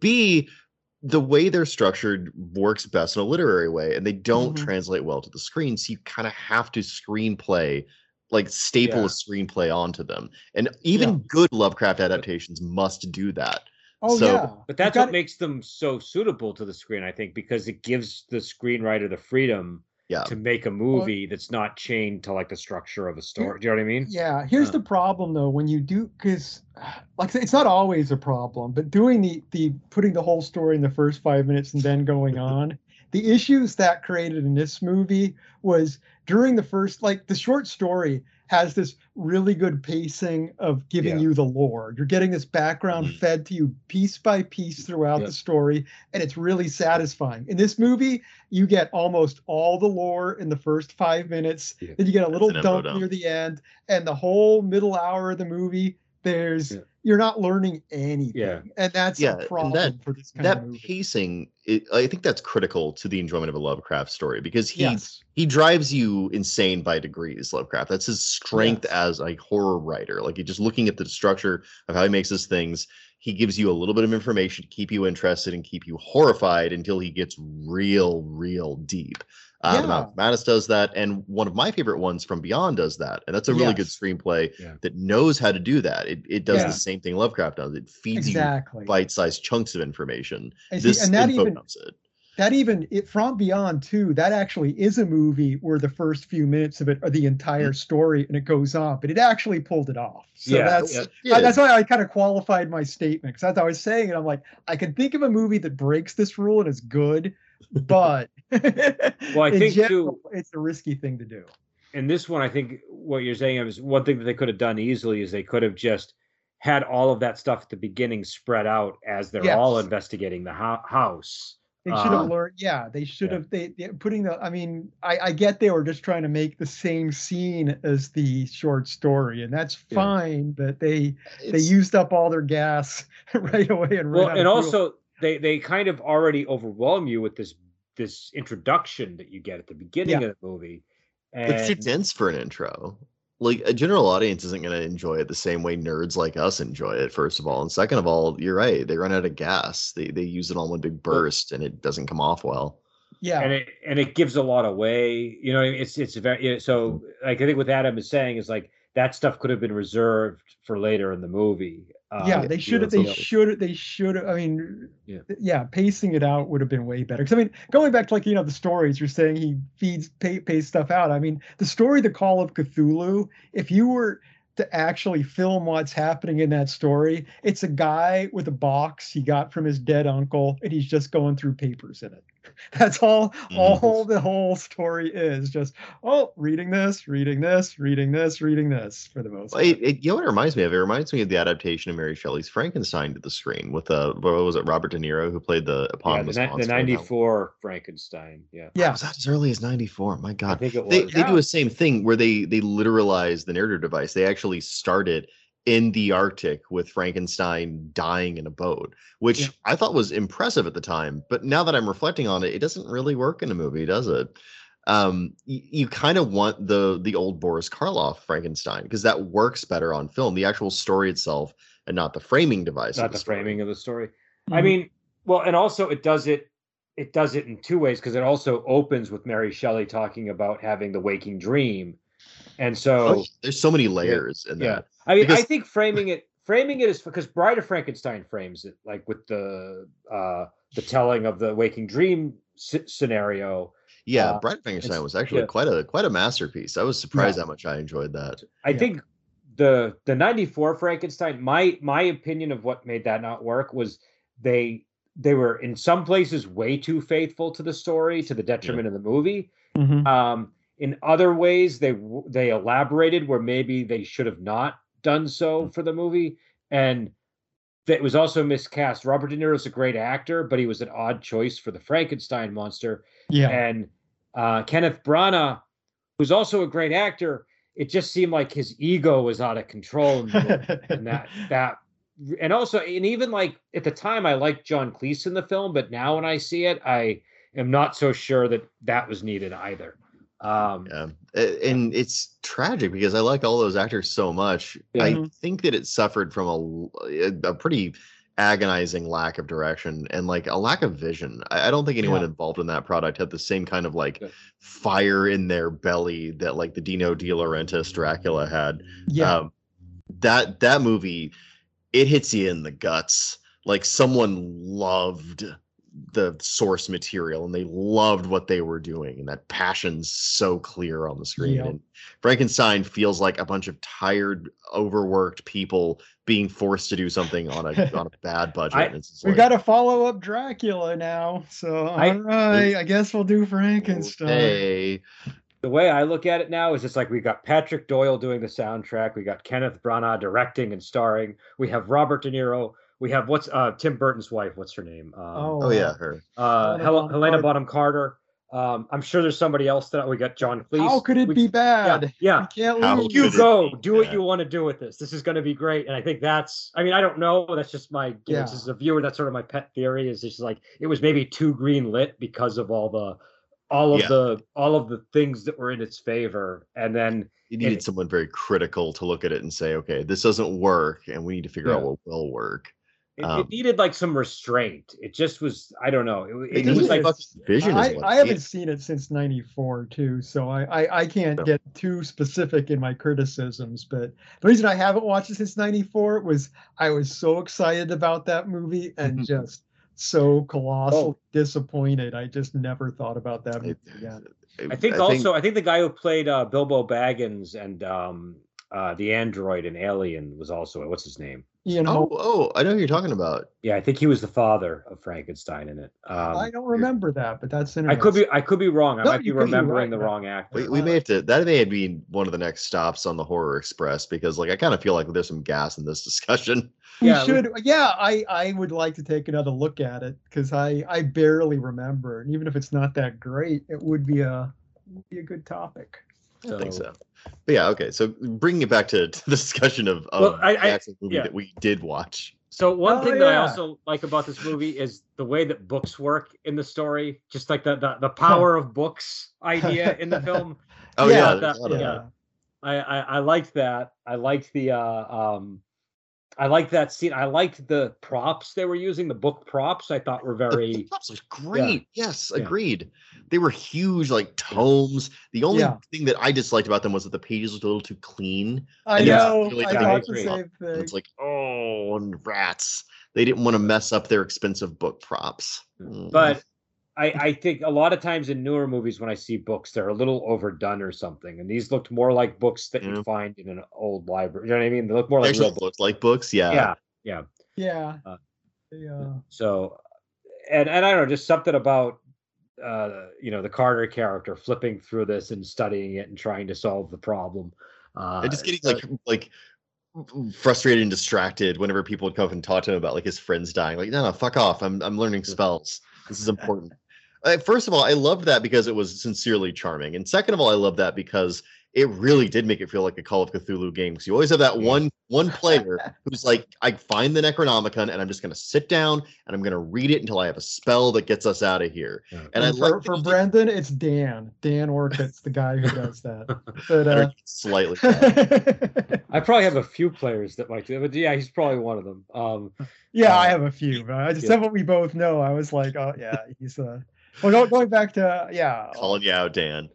S3: B. the way they're structured works best in a literary way, and they don't
S2: Mhm.
S3: translate well to the screen. So you kind of have to screenplay, like staple
S1: Yeah.
S3: a screenplay onto them. And even good Lovecraft adaptations must do that.
S2: Oh
S3: So-
S2: yeah,
S1: But that's
S2: You've
S1: what
S2: got-
S1: makes them so suitable to the screen, I think, because it gives the screenwriter the freedom
S3: Yeah.
S1: to make a movie that's not chained to like the structure of a story. Do you know what I mean?
S2: Yeah, here's
S1: Uh.
S2: the problem though when you do because like it's not always a problem, but doing the the putting the whole story in the first five minutes and then going on, the issues that created in this movie was during the first like the short story has this really good pacing of giving
S1: Yeah.
S2: you the lore. You're getting this background
S3: Mhm.
S2: fed to you piece by piece throughout
S1: Yeah.
S2: the story, and it's really satisfying. In this movie, you get almost all the lore in the first five minutes.
S1: Yeah.
S2: Then you get a little dump
S3: dump.
S2: near the end, and the whole middle hour of the movie, there's
S1: Yeah.
S2: you're not learning anything.
S1: Yeah.
S2: And that's
S3: Yeah,
S2: a
S3: and
S2: problem
S3: that-
S2: for this kind
S3: that
S2: of movie.
S3: pacing it, i think that's critical to the enjoyment of a lovecraft story because he
S2: yes.
S3: he drives you insane by degrees lovecraft that's his strength
S2: Yes.
S3: as a horror writer like you just looking at the structure of how he makes his things he gives you a little bit of information to keep you interested and keep you horrified until he gets real real deep uh,
S2: Yeah.
S3: Madness does that, and one of my favorite ones from Beyond does that, and that's a really good screenplay
S1: Yeah.
S3: that knows how to do that. It it does
S2: Yeah.
S3: the same thing Lovecraft does. It feeds
S2: Exactly.
S3: you bite-sized chunks of information.
S2: And, see,
S3: This
S2: and that
S3: info
S2: even
S3: dumps it.
S2: that even it from beyond too that actually is a movie where the first few minutes of it are the entire story and it goes on but it actually pulled it off so
S1: Yeah,
S2: that's. I- that's why i kind of qualified my statement because as i was saying it i'm like i can think of a movie that breaks this rule and is good but
S1: Well, I
S2: in
S1: think,
S2: general,
S1: too-
S2: it's a risky thing to do
S1: And this one, I think what you're saying is one thing that they could have done easily is they could have just had all of that stuff at the beginning spread out as they're all investigating the ho- house.
S2: They should have
S1: Uh,
S2: learned. Yeah, they should
S1: yeah.
S2: have. They, they putting the. I mean, I, I get they were just trying to make the same scene as the short story, and that's
S1: Yeah.
S2: fine. But they they used up all their gas right away and ran
S1: Well,
S2: out
S1: and
S2: of
S1: also they they kind of already overwhelm you with this this introduction that you get at the beginning
S2: Yeah.
S1: of the movie.
S3: it's too dense for an intro. Like a general audience isn't going to enjoy it the same way nerds like us enjoy it. First of all, and second of all, you're right. They run out of gas. They they use it all in one big burst, and it doesn't come off well.
S2: yeah,
S1: and it and it gives a lot away. You know, it's it's very yeah, so mm-hmm. like I think what Adam is saying is like that stuff could have been reserved for later in the movie.
S2: Yeah,
S1: Um,
S2: they should have. They should have. They should. Have. I mean,
S1: Yeah.
S2: yeah, pacing it out would have been way better. Because I mean, going back to like you know the stories you're saying he feeds pay, pays stuff out. I mean, the story, the Call of Cthulhu. If you were to actually film what's happening in that story, it's a guy with a box he got from his dead uncle, and he's just going through papers in it. That's all.
S3: Mhm.
S2: All the whole story is just oh, reading this, reading this, reading this, reading this for the most.
S3: Well,
S2: part.
S3: It, it, you know what it reminds me of? It reminds me of the adaptation of Mary Shelley's Frankenstein to the screen with uh, what was it, Robert De Niro, who played the
S1: yeah,
S3: eponymous
S1: the, the
S3: monster in that one.
S1: '94 Frankenstein. Yeah,
S2: yeah,
S3: Was that as early as '94? My
S1: I
S3: God,
S1: think it was.
S3: they they do the same thing where they they literalize the narrative device. They actually started in the Arctic with Frankenstein dying in a boat, which
S2: Yeah.
S3: I thought was impressive at the time. But now that I'm reflecting on it, it doesn't really work in a movie, does it? Um, y- you kind of want the the old Boris Karloff Frankenstein because that works better on film. The actual story itself, and not the framing device. of
S1: not the
S3: story.
S1: framing of the story. I
S2: Mhm.
S1: mean, well, and also it does it. It does it in two ways because it also opens with Mary Shelley talking about having the waking dream, and so
S3: Oh, there's so many layers in
S1: yeah.
S3: that.
S1: I mean, I think framing it, framing it is because Bride of Frankenstein frames it like with the uh the telling of the waking dream s- scenario.
S3: Yeah,
S1: Uh,
S3: Bride of Frankenstein was actually
S1: yeah.
S3: quite a quite a masterpiece. I was surprised how much I enjoyed that.
S1: I
S2: Yeah.
S1: think the the 94 Frankenstein my my opinion of what made that not work was they they were in some places way too faithful to the story to the detriment of the movie.
S2: Mhm.
S1: Um in other ways they they elaborated where maybe they should have not done so for the movie and that was also miscast. Robert De Niro is a great actor, but he was an odd choice for the Frankenstein monster
S2: yeah.
S1: and uh, Kenneth Branagh, who's also a great actor, it just seemed like his ego was out of control, and that that, and also, and even like at the time, I liked John Cleese in the film, but now when I see it, I am not so sure that that was needed either. Um,
S3: Yeah, and it's tragic because I like all those actors so much. I
S2: Mhm.
S3: think that it suffered from a, a pretty agonizing lack of direction and like a lack of vision. I, I don't think anyone
S2: Yeah.
S3: involved in that product had the same kind of like
S1: Yeah.
S3: fire in their belly that like the Dino De Laurentiis Dracula had.
S2: Yeah.
S3: Um, that that movie, it hits you in the guts. Like someone loved the source material and they loved what they were doing, and that passion's so clear on the screen.
S2: Yeah.
S3: And Frankenstein feels like a bunch of tired, overworked people being forced to do something on a on a bad budget.
S1: I-
S3: and it's
S2: we
S3: like,
S2: got to follow up Dracula now. So
S1: I-
S2: all right, I guess we'll do Frankenstein.
S3: okay.
S1: the way I look at it now is it's like we got Patrick Doyle doing the soundtrack, we got Kenneth Branagh directing and starring, we have Robert De Niro, we have what's uh Tim Burton's wife, what's her name? Um,
S2: Oh,
S3: Oh yeah, her.
S1: uh,
S2: Helena
S1: Hel-
S2: Bonham
S1: Helena
S2: Carter.
S1: Bonham Carter. Um, I'm sure there's somebody else that we got John Cleese.
S2: How could it
S1: We-
S2: be bad?
S1: yeah.
S2: We can't
S3: How
S1: You go, do what
S3: bad?
S1: you want to do with this. This is going to be great, and I think that's. I mean, I don't know. That's just my. You know,
S2: Yeah.
S1: as a viewer, that's sort of my pet theory. Is just like it was maybe too green lit because of all the, all of
S3: Yeah.
S1: the, all of the things that were in its favor, and then
S3: You needed
S1: it-
S3: someone very critical to look at it and say, okay, this doesn't work, and we need to figure out what will work.
S1: It,
S3: Um,
S1: it needed like some restraint. It just was. I don't know. It, it,
S3: It
S1: was like
S3: fucking vision.
S2: I, I haven't seen it since '94 too, so I, I I can't
S3: No.
S2: get too specific in my criticisms. But the reason I haven't watched it since '94 was I was so excited about that movie and just so colossally disappointed. I just never thought about that movie
S3: It-
S2: again.
S1: I think also. I think the guy who played uh, Bilbo Baggins and um, uh, the android and Alien was also. What's his name?
S2: Ian
S3: Oh,
S2: Holm,
S3: oh, I know who you're talking about.
S1: Yeah, I think he was the father of Frankenstein in it. Um,
S2: I don't remember that, but that's interesting.
S1: I could be I could be wrong. I
S2: No,
S1: might be
S2: you could be
S1: remembering
S2: right,
S1: the
S2: but-
S1: wrong actor.
S3: We, we may have to. That may be one of the next stops on the Horror Express because, like, I kind of feel like there's some gas in this discussion.
S2: We
S1: Yeah, we-
S2: should. Yeah, I I would like to take another look at it because I I barely remember, and even if it's not that great, it would be a would be a good topic.
S3: I think so. But yeah, okay. So bringing it back to, to the discussion of, of
S1: Well, I-
S3: the actual movie
S1: yeah.
S3: that we did watch.
S1: So one
S2: Oh,
S1: thing that I also like about this movie is the way that books work in the story. Just like the the, the power of books idea in the film.
S3: Oh
S2: Yeah,
S3: yeah,
S1: that-
S3: there's a lot of
S1: yeah. I, I I liked that. I liked the uh um I liked that scene. I liked the props they were using, the book props. I thought were
S3: The- the
S1: very
S3: props was great. Yes,
S1: Yeah.
S3: agreed. They were huge, like tomes. The only
S2: Yeah.
S3: thing that I disliked about them was that the pages looked a little too clean.
S2: I know.
S3: really
S2: I thought the same thing.
S3: it's like, oh, and rats. They didn't want to mess up their expensive book props. Mm.
S1: but I, I think a lot of times in newer movies when I see books, they're a little overdone or something. And these looked more like books that
S3: Yeah.
S1: you'd find in an old library. You know what I mean? They look more
S3: They
S1: like real books.
S3: like books. Yeah.
S1: Yeah, yeah.
S2: Yeah.
S1: Uh,
S2: yeah.
S1: So, and and I don't know, just something about uh, you know the Carter character flipping through this and studying it and trying to solve the problem. Uh,
S3: and just getting
S1: so-
S3: like like frustrated and distracted whenever people would come up and talk to him about like his friends dying. Like, no, no, fuck off. I'm I'm learning spells. This is important. Uh, first of all, I loved that because it was sincerely charming, and second of all, I love that because it really did make it feel like a Call of Cthulhu game. Because you always have that one one player who's like, I find the Necronomicon and I'm just gonna sit down and I'm gonna read it until I have a spell that gets us out of here.
S1: Yeah.
S3: And, I
S2: And
S3: like
S2: for,
S3: that
S2: for
S3: he did
S2: Brendan, it's Dan. Dan Orcutt's the guy who does that. But uh,
S3: slightly.
S1: I probably have a few players that might do it, but yeah, he's probably one of them. Um,
S2: yeah,
S1: Uh,
S2: I have a few. But I just
S1: yeah.
S2: said what we both know. I was like, oh yeah, he's uh. Well, go, going back to yeah.
S3: Calling you out, Dan.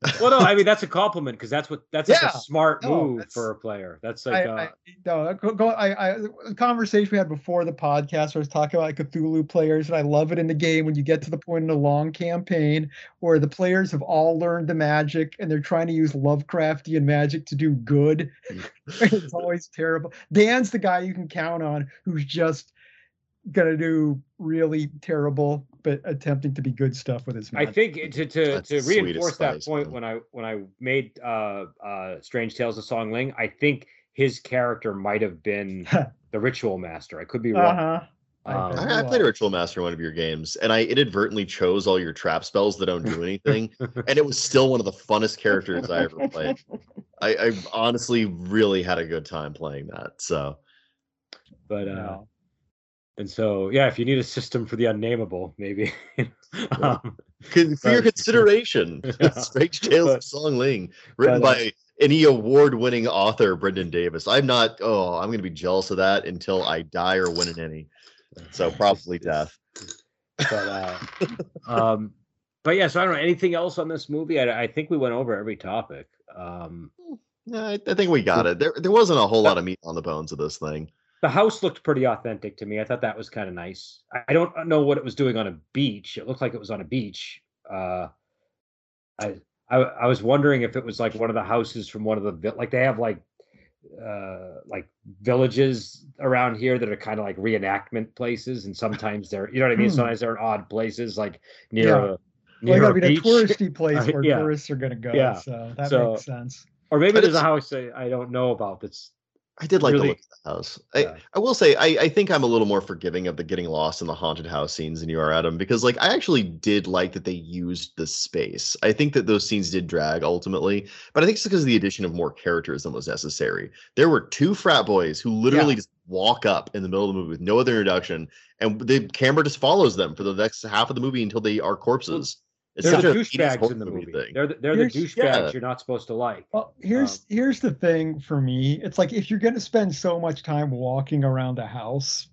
S1: well, no, I mean that's a compliment because that's what that's like
S2: Yeah,
S1: a smart
S2: no,
S1: move for a player. That's like
S2: I,
S1: uh,
S2: I, no, go, go, I, I, the conversation we had before the podcast, where I was talking about Cthulhu players, and I love it in the game when you get to the point in a long campaign where the players have all learned the magic and they're trying to use Lovecraftian magic to do good. it's always terrible. Dan's the guy you can count on who's just gonna do really terrible, but attempting to be good stuff with his
S1: I think to to, to reinforce that
S3: spice,
S1: point
S3: man.
S1: when I when I made uh uh Strange Tales of Songling, I think his character might have been the ritual master. I could be wrong.
S2: huh.
S1: Um.
S3: I, I played a Ritual Master in one of your games, and I inadvertently chose all your trap spells that don't do anything, and it was still one of the funnest characters I ever played. I, I honestly really had a good time playing that. So
S1: But uh
S2: Yeah.
S1: And so yeah, if you need a system for the unnameable, maybe um,
S3: for your consideration,
S1: Yeah.
S3: Strange Tales
S1: But-
S3: of Songling, written
S1: but, uh,
S3: by any award-winning author, Brendan Davis. I'm not. Oh, I'm going to be jealous of that until I die or win an Emmy. So probably death.
S1: But uh, um, but yeah. So I don't know anything else on this movie. I, I think we went over every topic. Um,
S3: Yeah, I, I think we got it. There, there wasn't a whole lot of meat on the bones of this thing.
S1: The house looked pretty authentic to me. I thought that was kind of nice. I, I don't know what it was doing on a beach. It looked like it was on a beach. Uh, I, I I was wondering if it was like one of the houses from one of the like they have like uh like villages around here that are kind of like reenactment places and sometimes they're you know what I mean
S2: Hmm.
S1: sometimes they're in odd places like near
S2: Yeah.
S1: a
S2: Well,
S1: near
S2: you
S1: a
S2: be
S1: beach.
S2: touristy place where
S1: yeah.
S2: tourists are gonna go.
S1: Yeah.
S2: So that
S1: So-
S2: makes sense.
S1: or maybe
S3: But
S1: there's a house that I don't know about that's
S3: I did like
S1: Really-
S3: the look of the house. I,
S1: Yeah.
S3: I will say, I, I think I'm a little more forgiving of the getting lost in the haunted house scenes than you are, Adam, because like I actually did like that they used the space. I think that those scenes did drag ultimately, but I think it's because of the addition of more characters than was necessary. There were two frat boys who literally just walk up in the middle of the movie with no other introduction, and the camera just follows them for the next half of the movie until they are corpses. It's
S1: they're the douchebags in the movie.
S3: thing.
S1: They're the, they're the douchebags
S3: yeah.
S1: you're not supposed to like.
S2: Well, here's um, here's the thing for me. It's like if you're gonna spend so much time walking around a house,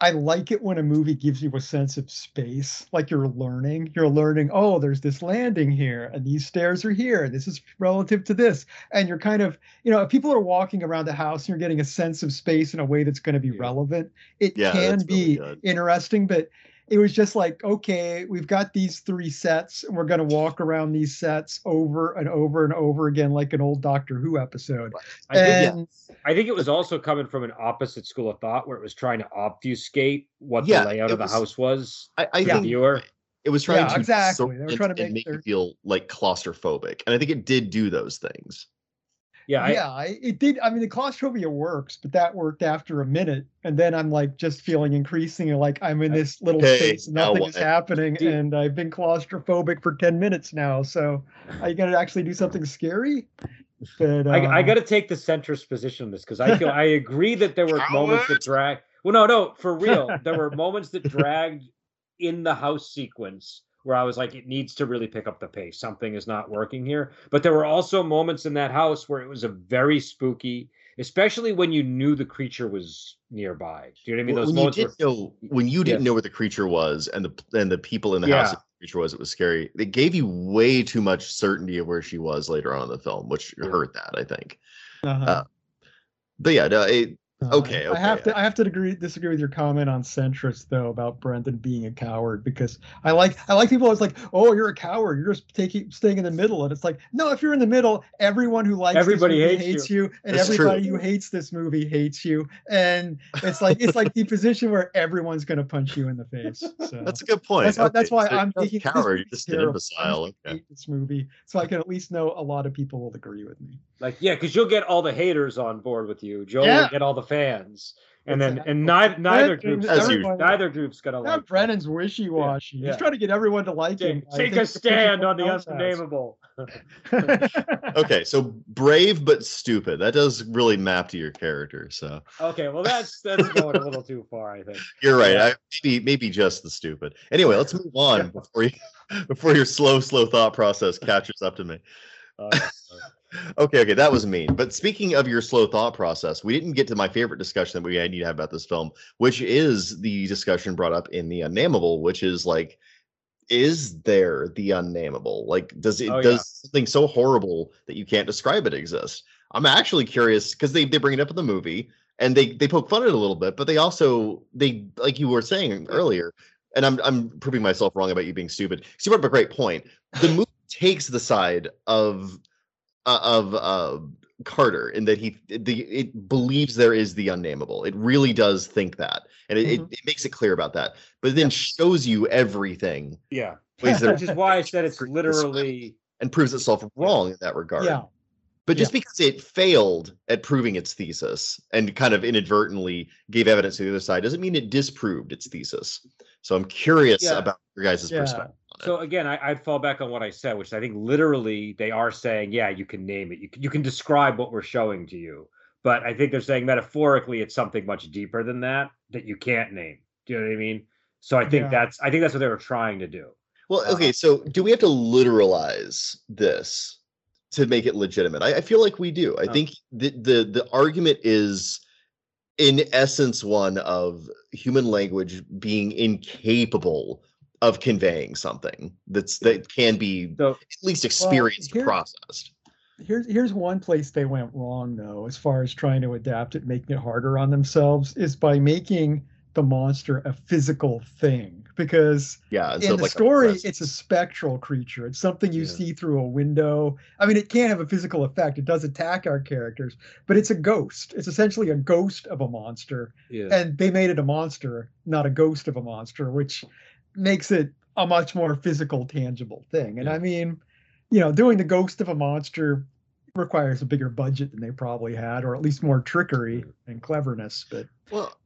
S2: I like it when a movie gives you a sense of space, like you're learning. You're learning, oh, there's this landing here, and these stairs are here, and this is relative to this. And you're kind of, you know, if people are walking around the house and you're getting a sense of space in a way that's going to be
S1: Yeah.
S2: relevant, it
S3: Yeah,
S2: can
S3: that's really
S2: be interesting. But it was just like, okay, we've got these three sets, and we're going to walk around these sets over and over and over again, like an old Doctor Who episode.
S1: I think,
S2: And
S1: I think it was also coming from an opposite school of thought where it was trying to obfuscate what
S3: Yeah,
S1: the layout of the
S3: was-
S1: house was
S3: I, I
S1: to the
S3: think
S1: viewer.
S3: it was trying
S2: Yeah,
S3: to
S2: exactly. They were trying to
S3: and
S2: make
S3: make you
S2: their-
S3: feel like claustrophobic, and I think it did do those things.
S1: Yeah, I,
S2: yeah, I, it did. I mean, the claustrophobia works, but that worked after a minute, and then I'm like just feeling increasingly like I'm in this little
S3: Okay,
S2: space, nothing is happening,
S1: Do-
S2: and I've been claustrophobic for ten minutes now. So, are you gonna actually do something scary? But uh,
S1: I, I got to take the centrist position on this because I feel I agree that there were moments that drag. Well, no, no, for real, there were moments that dragged in the house sequence where I was like, it needs to really pick up the pace. Something is not working here. But there were also moments in that house where it was a very spooky, especially when you knew the creature was nearby. Do you know what I mean?
S3: When
S1: Those
S3: when you
S1: moments
S3: did
S1: where
S3: know when you didn't
S1: Yes.
S3: know where the creature was, and the and the people in the house
S1: Yeah.
S3: that the creature was, it was scary. It gave you way too much certainty of where she was later on in the film, which
S1: Yeah.
S3: hurt that I think.
S2: uh-huh.
S3: uh, But yeah, no, it,
S2: Uh,
S3: okay,
S2: I have to I have to agree disagree with your comment on centrist though about Brendan being a coward because I like I like people always like oh you're a coward you're just taking staying in the middle and it's like no if you're in the middle everyone who likes
S1: Everybody
S2: this movie
S1: hates
S2: hates you, and
S3: That's
S2: everybody
S3: true.
S2: who hates this movie hates you and it's like it's like the position where everyone's gonna punch you in the face so
S3: that's a good point.
S2: that's why, that's why
S3: so
S2: I'm
S3: not a
S2: thinking this
S3: coward. You're just an
S2: terrible. I
S3: imbecile.
S2: just
S3: Okay.
S2: hate this movie so I can at least know a lot of people will agree with me
S1: like yeah, because you'll get all the haters on board with you. Joe
S2: Yeah.
S1: will get all the fans, and then
S2: Exactly.
S1: and neither neither
S2: Brandon-
S1: group's gonna, neither group's gonna like.
S2: Brennan's wishy-washy.
S1: Yeah.
S2: He's trying to get everyone to like him.
S1: Take,
S2: by
S1: take a stand on the
S2: else
S1: unnameable.
S3: Okay, so brave but stupid. That does really map to your character. So
S1: Okay, well that's that's going a little too far, I think.
S3: you're right.
S1: Yeah.
S3: I, maybe maybe just the stupid. Anyway, let's move on
S1: Yeah.
S3: before you before your slow slow thought process catches up to me.
S1: Uh,
S3: Okay, okay, that was mean. But speaking of your slow thought process, we didn't get to my favorite discussion that we need to have about this film, which is the discussion brought up in the unnameable, which is like, is there the unnameable? Like, does it
S1: Oh,
S3: does
S1: yeah.
S3: something so horrible that you can't describe it exist? I'm actually curious because they they bring it up in the movie and they they poke fun at it a little bit, but they also they like you were saying earlier, and I'm I'm proving myself wrong about you being stupid. So you brought up a great point. The movie takes the side of uh, of uh, Carter in that he the it believes there is the unnameable. It really does think that, and it, it,
S2: Mhm.
S3: it makes it clear about that. But it then shows you everything
S1: yeah, which is why I said it's literally
S3: and proves itself wrong in that regard.
S2: yeah.
S3: But just because it failed at proving its thesis and kind of inadvertently gave evidence to the other side doesn't mean it disproved its thesis. So I'm curious
S1: Yeah.
S3: about your guys'
S2: Yeah.
S3: perspective. On it.
S1: So again, I, I'd fall back on what I said, which I think literally they are saying, yeah, you can name it, you can, you can describe what we're showing to you, but I think they're saying metaphorically it's something much deeper than that that you can't name. Do you know what I mean? So I think
S2: Yeah.
S1: that's I think that's what they were trying to do.
S3: Well,
S1: Uh,
S3: okay, so do we have to literalize this to make it legitimate. I, I feel like we do. I
S1: Oh.
S3: think the, the the argument is in essence one of human language being incapable of conveying something that's that can be
S1: So
S3: at least experienced
S2: here-
S3: processed.
S2: Here's here's one place they went wrong though, as far as trying to adapt it, making it harder on themselves, is by making the monster a physical thing. Because
S3: Yeah. instead
S2: in the
S3: like
S2: story,
S3: presence.
S2: it's a spectral creature. It's something you
S1: Yeah.
S2: see through a window. I mean, it can't have a physical effect. It does attack our characters, but it's a ghost. It's essentially a ghost of a monster.
S1: yeah.
S2: And they made it a monster, not a ghost of a monster, which makes it a much more physical, tangible thing. And
S1: Yeah.
S2: I mean, you know, doing the ghost of a monster requires a bigger budget than they probably had, or at least more trickery and cleverness. But
S3: Well,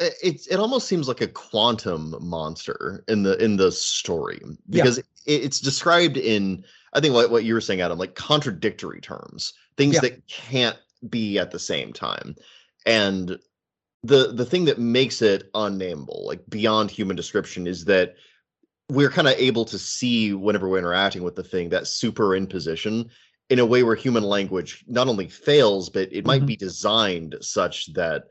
S3: i- it almost seems like a quantum monster in the in the story
S2: Yeah.
S3: because it, it's described in I think what what you were saying, Adam, like contradictory terms, things
S2: Yeah.
S3: that can't be at the same time, and the the thing that makes it unnameable, like beyond human description, is that we're kind of able to see whenever we're interacting with the thing that superimposition in a way where human language not only fails, but it might
S2: Mhm.
S3: be designed such that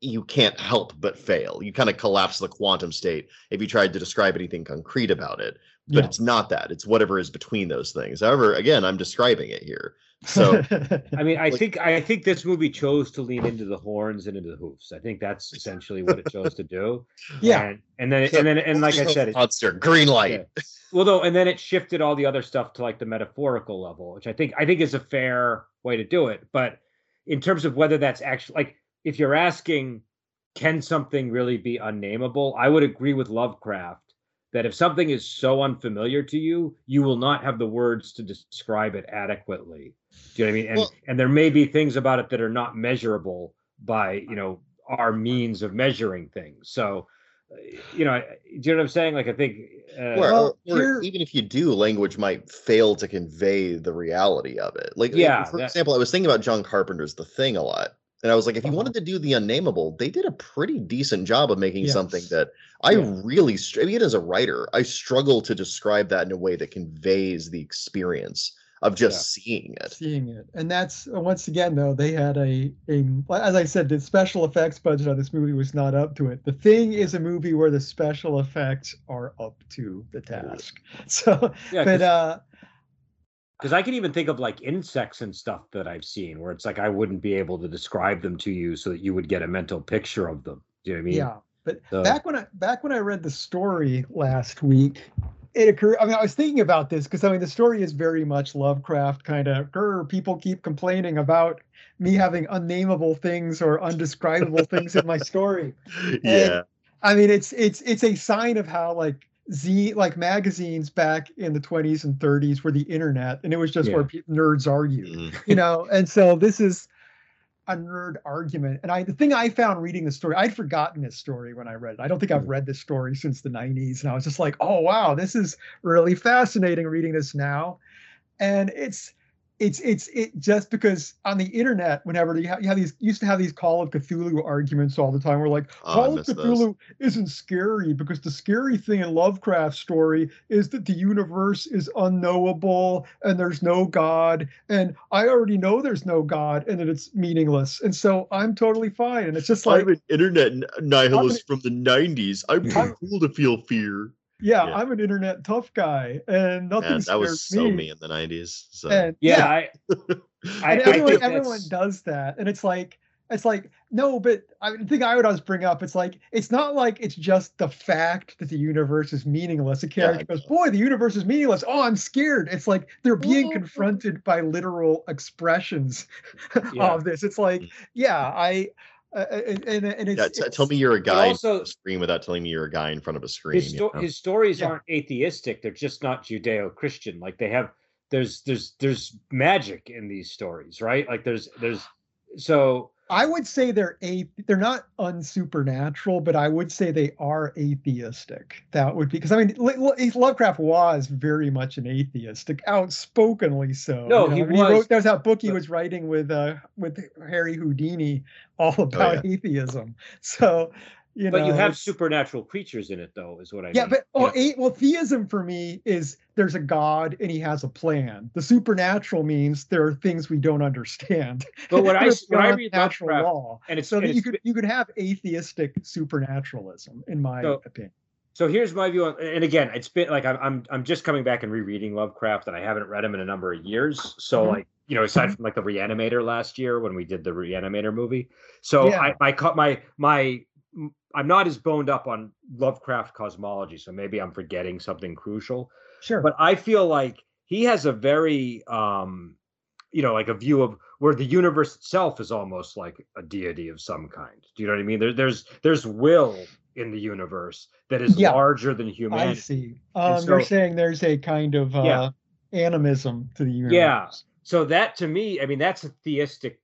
S3: you can't help but fail. You kind of collapse the quantum state if you tried to describe anything concrete about it. But
S2: yeah.
S3: it's not that. It's whatever is between those things. However, again, I'm describing it here. So
S1: I mean, I
S3: Like-
S1: think I think this movie chose to lean into the horns and into the hoofs. I think that's essentially what it chose to do.
S2: yeah.
S1: And, and then and then and like I said, it,
S3: monster, green light.
S1: Yeah. well, though, and then it shifted all the other stuff to like the metaphorical level, which I think I think is a fair way to do it. But in terms of whether that's actually like, if you're asking, can something really be unnameable? I would agree with Lovecraft that if something is so unfamiliar to you, you will not have the words to describe it adequately. Do you know what I mean? And
S3: Well-
S1: and there may be things about it that are not measurable by you know our means of measuring things. So. uh, You know, do you know what I'm saying? Like, I think, uh,
S3: Or,
S2: Well,
S3: or- or even if you do, language might fail to convey the reality of it. Like,
S1: Yeah,
S3: for
S1: that-
S3: example, I was thinking about John Carpenter's The Thing a lot. And I was like, if you
S2: Uh-huh.
S3: wanted to do the unnameable, they did a pretty decent job of making something that I
S1: Yeah.
S3: really, str- even as a writer, I struggle to describe that in a way that conveys the experience of just seeing it.
S2: seeing it and that's uh, once again though they had a a as i said the special effects budget on this movie was not up to it the thing is a movie where the special effects are up to the task so
S1: yeah,
S2: but uh
S1: because I can even think of like insects and stuff that I've seen where it's like I wouldn't be able to describe them to you so that you would get a mental picture of them. Do you know what I mean?
S2: yeah but
S1: So-
S2: back when i back when i read the story last week it occurred i mean i was thinking about this because i mean the story is very much lovecraft kind of people keep complaining about me having unnameable things or undescribable things in my story
S3: Yeah.
S2: I mean, it's it's it's a sign of how like z like magazines back in the 20s and 30s were the internet, and it was just where pe- nerds argued,
S3: Mm.
S2: you know. And so this is a nerd argument. And I the thing I found reading the story, I'd forgotten this story when I read it. I don't think I've
S1: Mhm.
S2: read this story since the 90s, and I was just like, oh wow, this is really fascinating reading this now. And it's it's it's it just because on the internet, whenever you have, you have these used to have these Call of Cthulhu arguments all the time. We're like,
S3: Oh,
S2: Call of
S3: miss those.
S2: Cthulhu isn't scary because the scary thing in Lovecraft's story is that the universe is unknowable and there's no God. And I already know there's no God and that it's meaningless. And so I'm totally fine. And it's just like,
S3: I'm an internet nihilist from the 90s. I'm too
S2: I'm-
S3: cool to feel fear.
S2: Yeah,
S3: yeah.
S2: I'm an internet tough guy and nothing
S3: And that was so
S2: me.
S3: me in the 90s. So.
S2: And
S1: Yeah, I, I,
S2: and
S1: I
S2: everyone,
S1: think
S2: everyone does that and it's like it's like no but i mean, the thing i would always bring up it's like it's not like it's just the fact that the universe is meaningless. A character
S3: I
S2: goes boy the universe is meaningless. Oh i'm scared. It's like they're being confronted by literal expressions
S1: Yeah.
S2: of this. It's like mm. yeah i uh, and, and, and it's,
S3: yeah, t-
S2: it's-
S3: tell me you're a guy
S1: also-
S3: in front of a screen without telling me you're a guy in front of a screen.
S1: his,
S3: you know?
S1: his stories
S2: Yeah.
S1: aren't atheistic; they're just not Judeo-Christian. Like they have there's there's there's magic in these stories, right? Like there's there's so
S2: I would say they're a they're not unsupernatural, but I would say they are atheistic. That would be because I mean Lo- Lo- Lovecraft was very much an atheist, outspokenly so.
S1: No,
S2: you know,
S1: he
S2: I mean,
S1: was,
S2: wrote there's that book he was writing with uh with Harry Houdini all about
S3: yeah.
S2: atheism. So You
S1: but
S2: know,
S1: you have supernatural creatures in it, though, is what I
S2: Yeah,
S1: mean.
S2: but oh,
S1: Yeah.
S2: a- well, theism for me is there's a god and he has a plan. The supernatural means there are things we don't understand.
S1: But what I when I read
S2: natural
S1: Lovecraft,
S2: law,
S1: and it's,
S2: so
S1: and
S2: that you could you could have atheistic supernaturalism, in my
S1: So-
S2: opinion.
S1: So here's my view on, and again, it's been like I'm I'm I'm just coming back and rereading Lovecraft, and I haven't read him in a number of years. So
S2: Mhm.
S1: like you know, aside from like the Reanimator last year when we did the Reanimator movie, so
S2: Yeah.
S1: I I caught my my I'm not as boned up on Lovecraft cosmology, so maybe I'm forgetting something crucial.
S2: Sure.
S1: But I feel like he has a very um you know like a view of where the universe itself is almost like a deity of some kind. Do you know what I mean? There, there's there's will in the universe that is
S2: Yeah.
S1: larger than humanity.
S2: I
S1: see.
S2: Um, you're saying there's a kind of uh,
S1: Yeah.
S2: animism to the universe.
S1: Yeah. So that to me, I mean, that's a theistic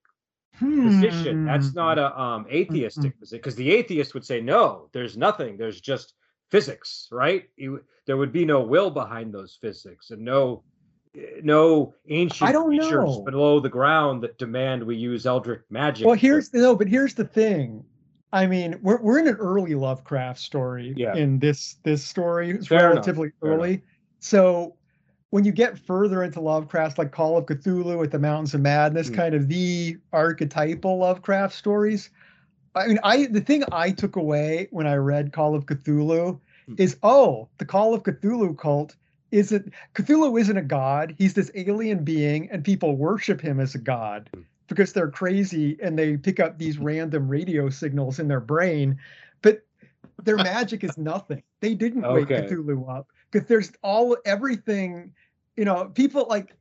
S1: position. That's
S2: Hmm.
S1: not a um atheistic position because the atheist would say no, there's nothing. There's just physics, right? You, there would be no will behind those physics and no no ancient
S2: don't
S1: creatures
S2: know.
S1: below the ground that demand we use eldritch magic.
S2: Well, here's no, but here's the thing. I mean, we're we're in an early Lovecraft story.
S1: Yeah.
S2: In this this story, it's
S1: Fair
S2: relatively
S1: enough.
S2: early. So when you get further into Lovecraft, like Call of Cthulhu with the Mountains of Madness,
S1: Mm.
S2: kind of the archetypal Lovecraft stories. I mean, I the thing I took away when I read Call of Cthulhu
S1: Mm.
S2: is oh, the Call of Cthulhu cult isn't Cthulhu isn't a god. He's this alien being, and people worship him as a god
S1: Mm.
S2: because they're crazy and they pick up these random radio signals in their brain. But their magic is nothing. They didn't wake Cthulhu up because there's all everything. You know, people like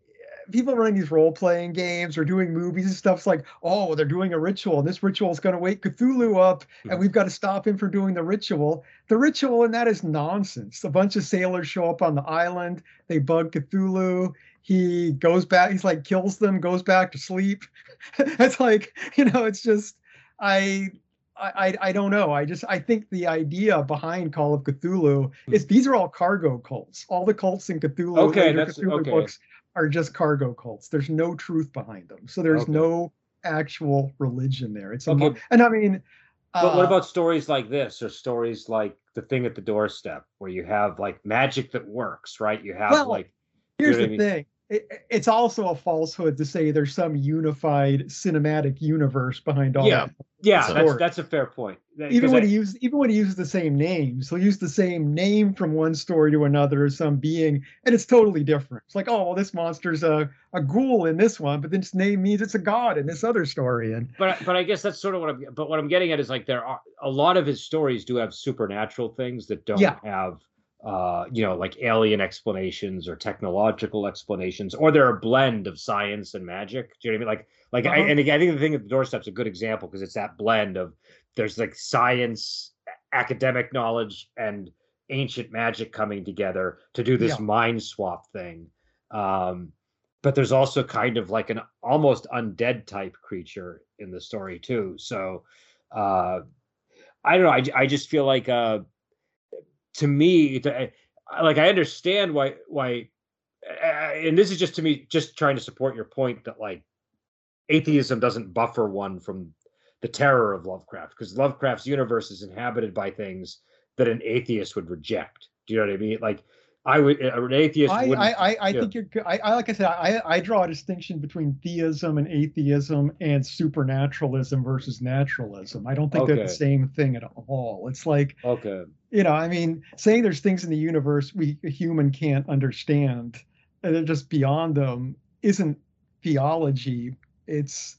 S2: people running these role playing games or doing movies and stuff's like, oh, they're doing a ritual, and this ritual is going to wake Cthulhu up, and
S1: Mhm.
S2: we've got to stop him from doing the ritual. The ritual and that is nonsense. A bunch of sailors show up on the island. They bug Cthulhu. He goes back. He's like kills them. Goes back to sleep. it's like you know. It's just I. I, I don't know. I just I think the idea behind Call of Cthulhu is these are all cargo cults. All the cults in Cthulhu,
S1: Okay, that's-
S2: Cthulhu
S1: okay.
S2: books are just cargo cults. There's no truth behind them. So there's
S1: Okay.
S2: no actual religion there. It's
S1: Okay.
S2: mo- and I mean,
S1: But what
S2: uh,
S1: about stories like this or stories like the thing at the doorstep where you have like magic that works, right? You have
S2: Well,
S1: like
S2: here's
S1: know
S2: the
S1: I mean?
S2: thing. It, it's also a falsehood to say there's some unified cinematic universe behind all
S3: Yeah.
S2: that.
S1: yeah, that's that's a fair point.
S2: Even when
S1: I-
S2: he uses even when he uses the same names, he'll use the same name from one story to another as some being, and it's totally different. It's like, oh, well, this monster's a, a ghoul in this one, but then its name means it's a god in this other story. And
S1: but I- but I guess that's sort of what I'm. But what I'm getting at is like there are a lot of his stories do have supernatural things that don't
S2: Yeah.
S1: have, uh, you know, like alien explanations or technological explanations, or they're a blend of science and magic. Do you know what I mean? Like like I,
S2: Uh-huh.
S1: and again, I think the thing at the doorstep's a good example because it's that blend of there's like science, academic knowledge, and ancient magic coming together to do this
S2: Yeah.
S1: mind swap thing. Um, but there's also kind of like an almost undead type creature in the story too. So uh, I don't know. I, I just feel like uh, to me, I- like I understand why why, and this is just to me just trying to support your point that like atheism doesn't buffer one from the terror of Lovecraft because Lovecraft's universe is inhabited by things that an atheist would reject. Do you know what I mean? Like I would an atheist
S2: I,
S1: wouldn't.
S2: I, I, I
S1: yeah.
S2: think you're. good. I, I like I said, I, I draw a distinction between theism and atheism and supernaturalism versus naturalism. I don't think they're the same thing at all. It's like
S1: okay.
S2: you know, I mean, saying there's things in the universe we a human can't understand, and they're just beyond them, isn't theology. It's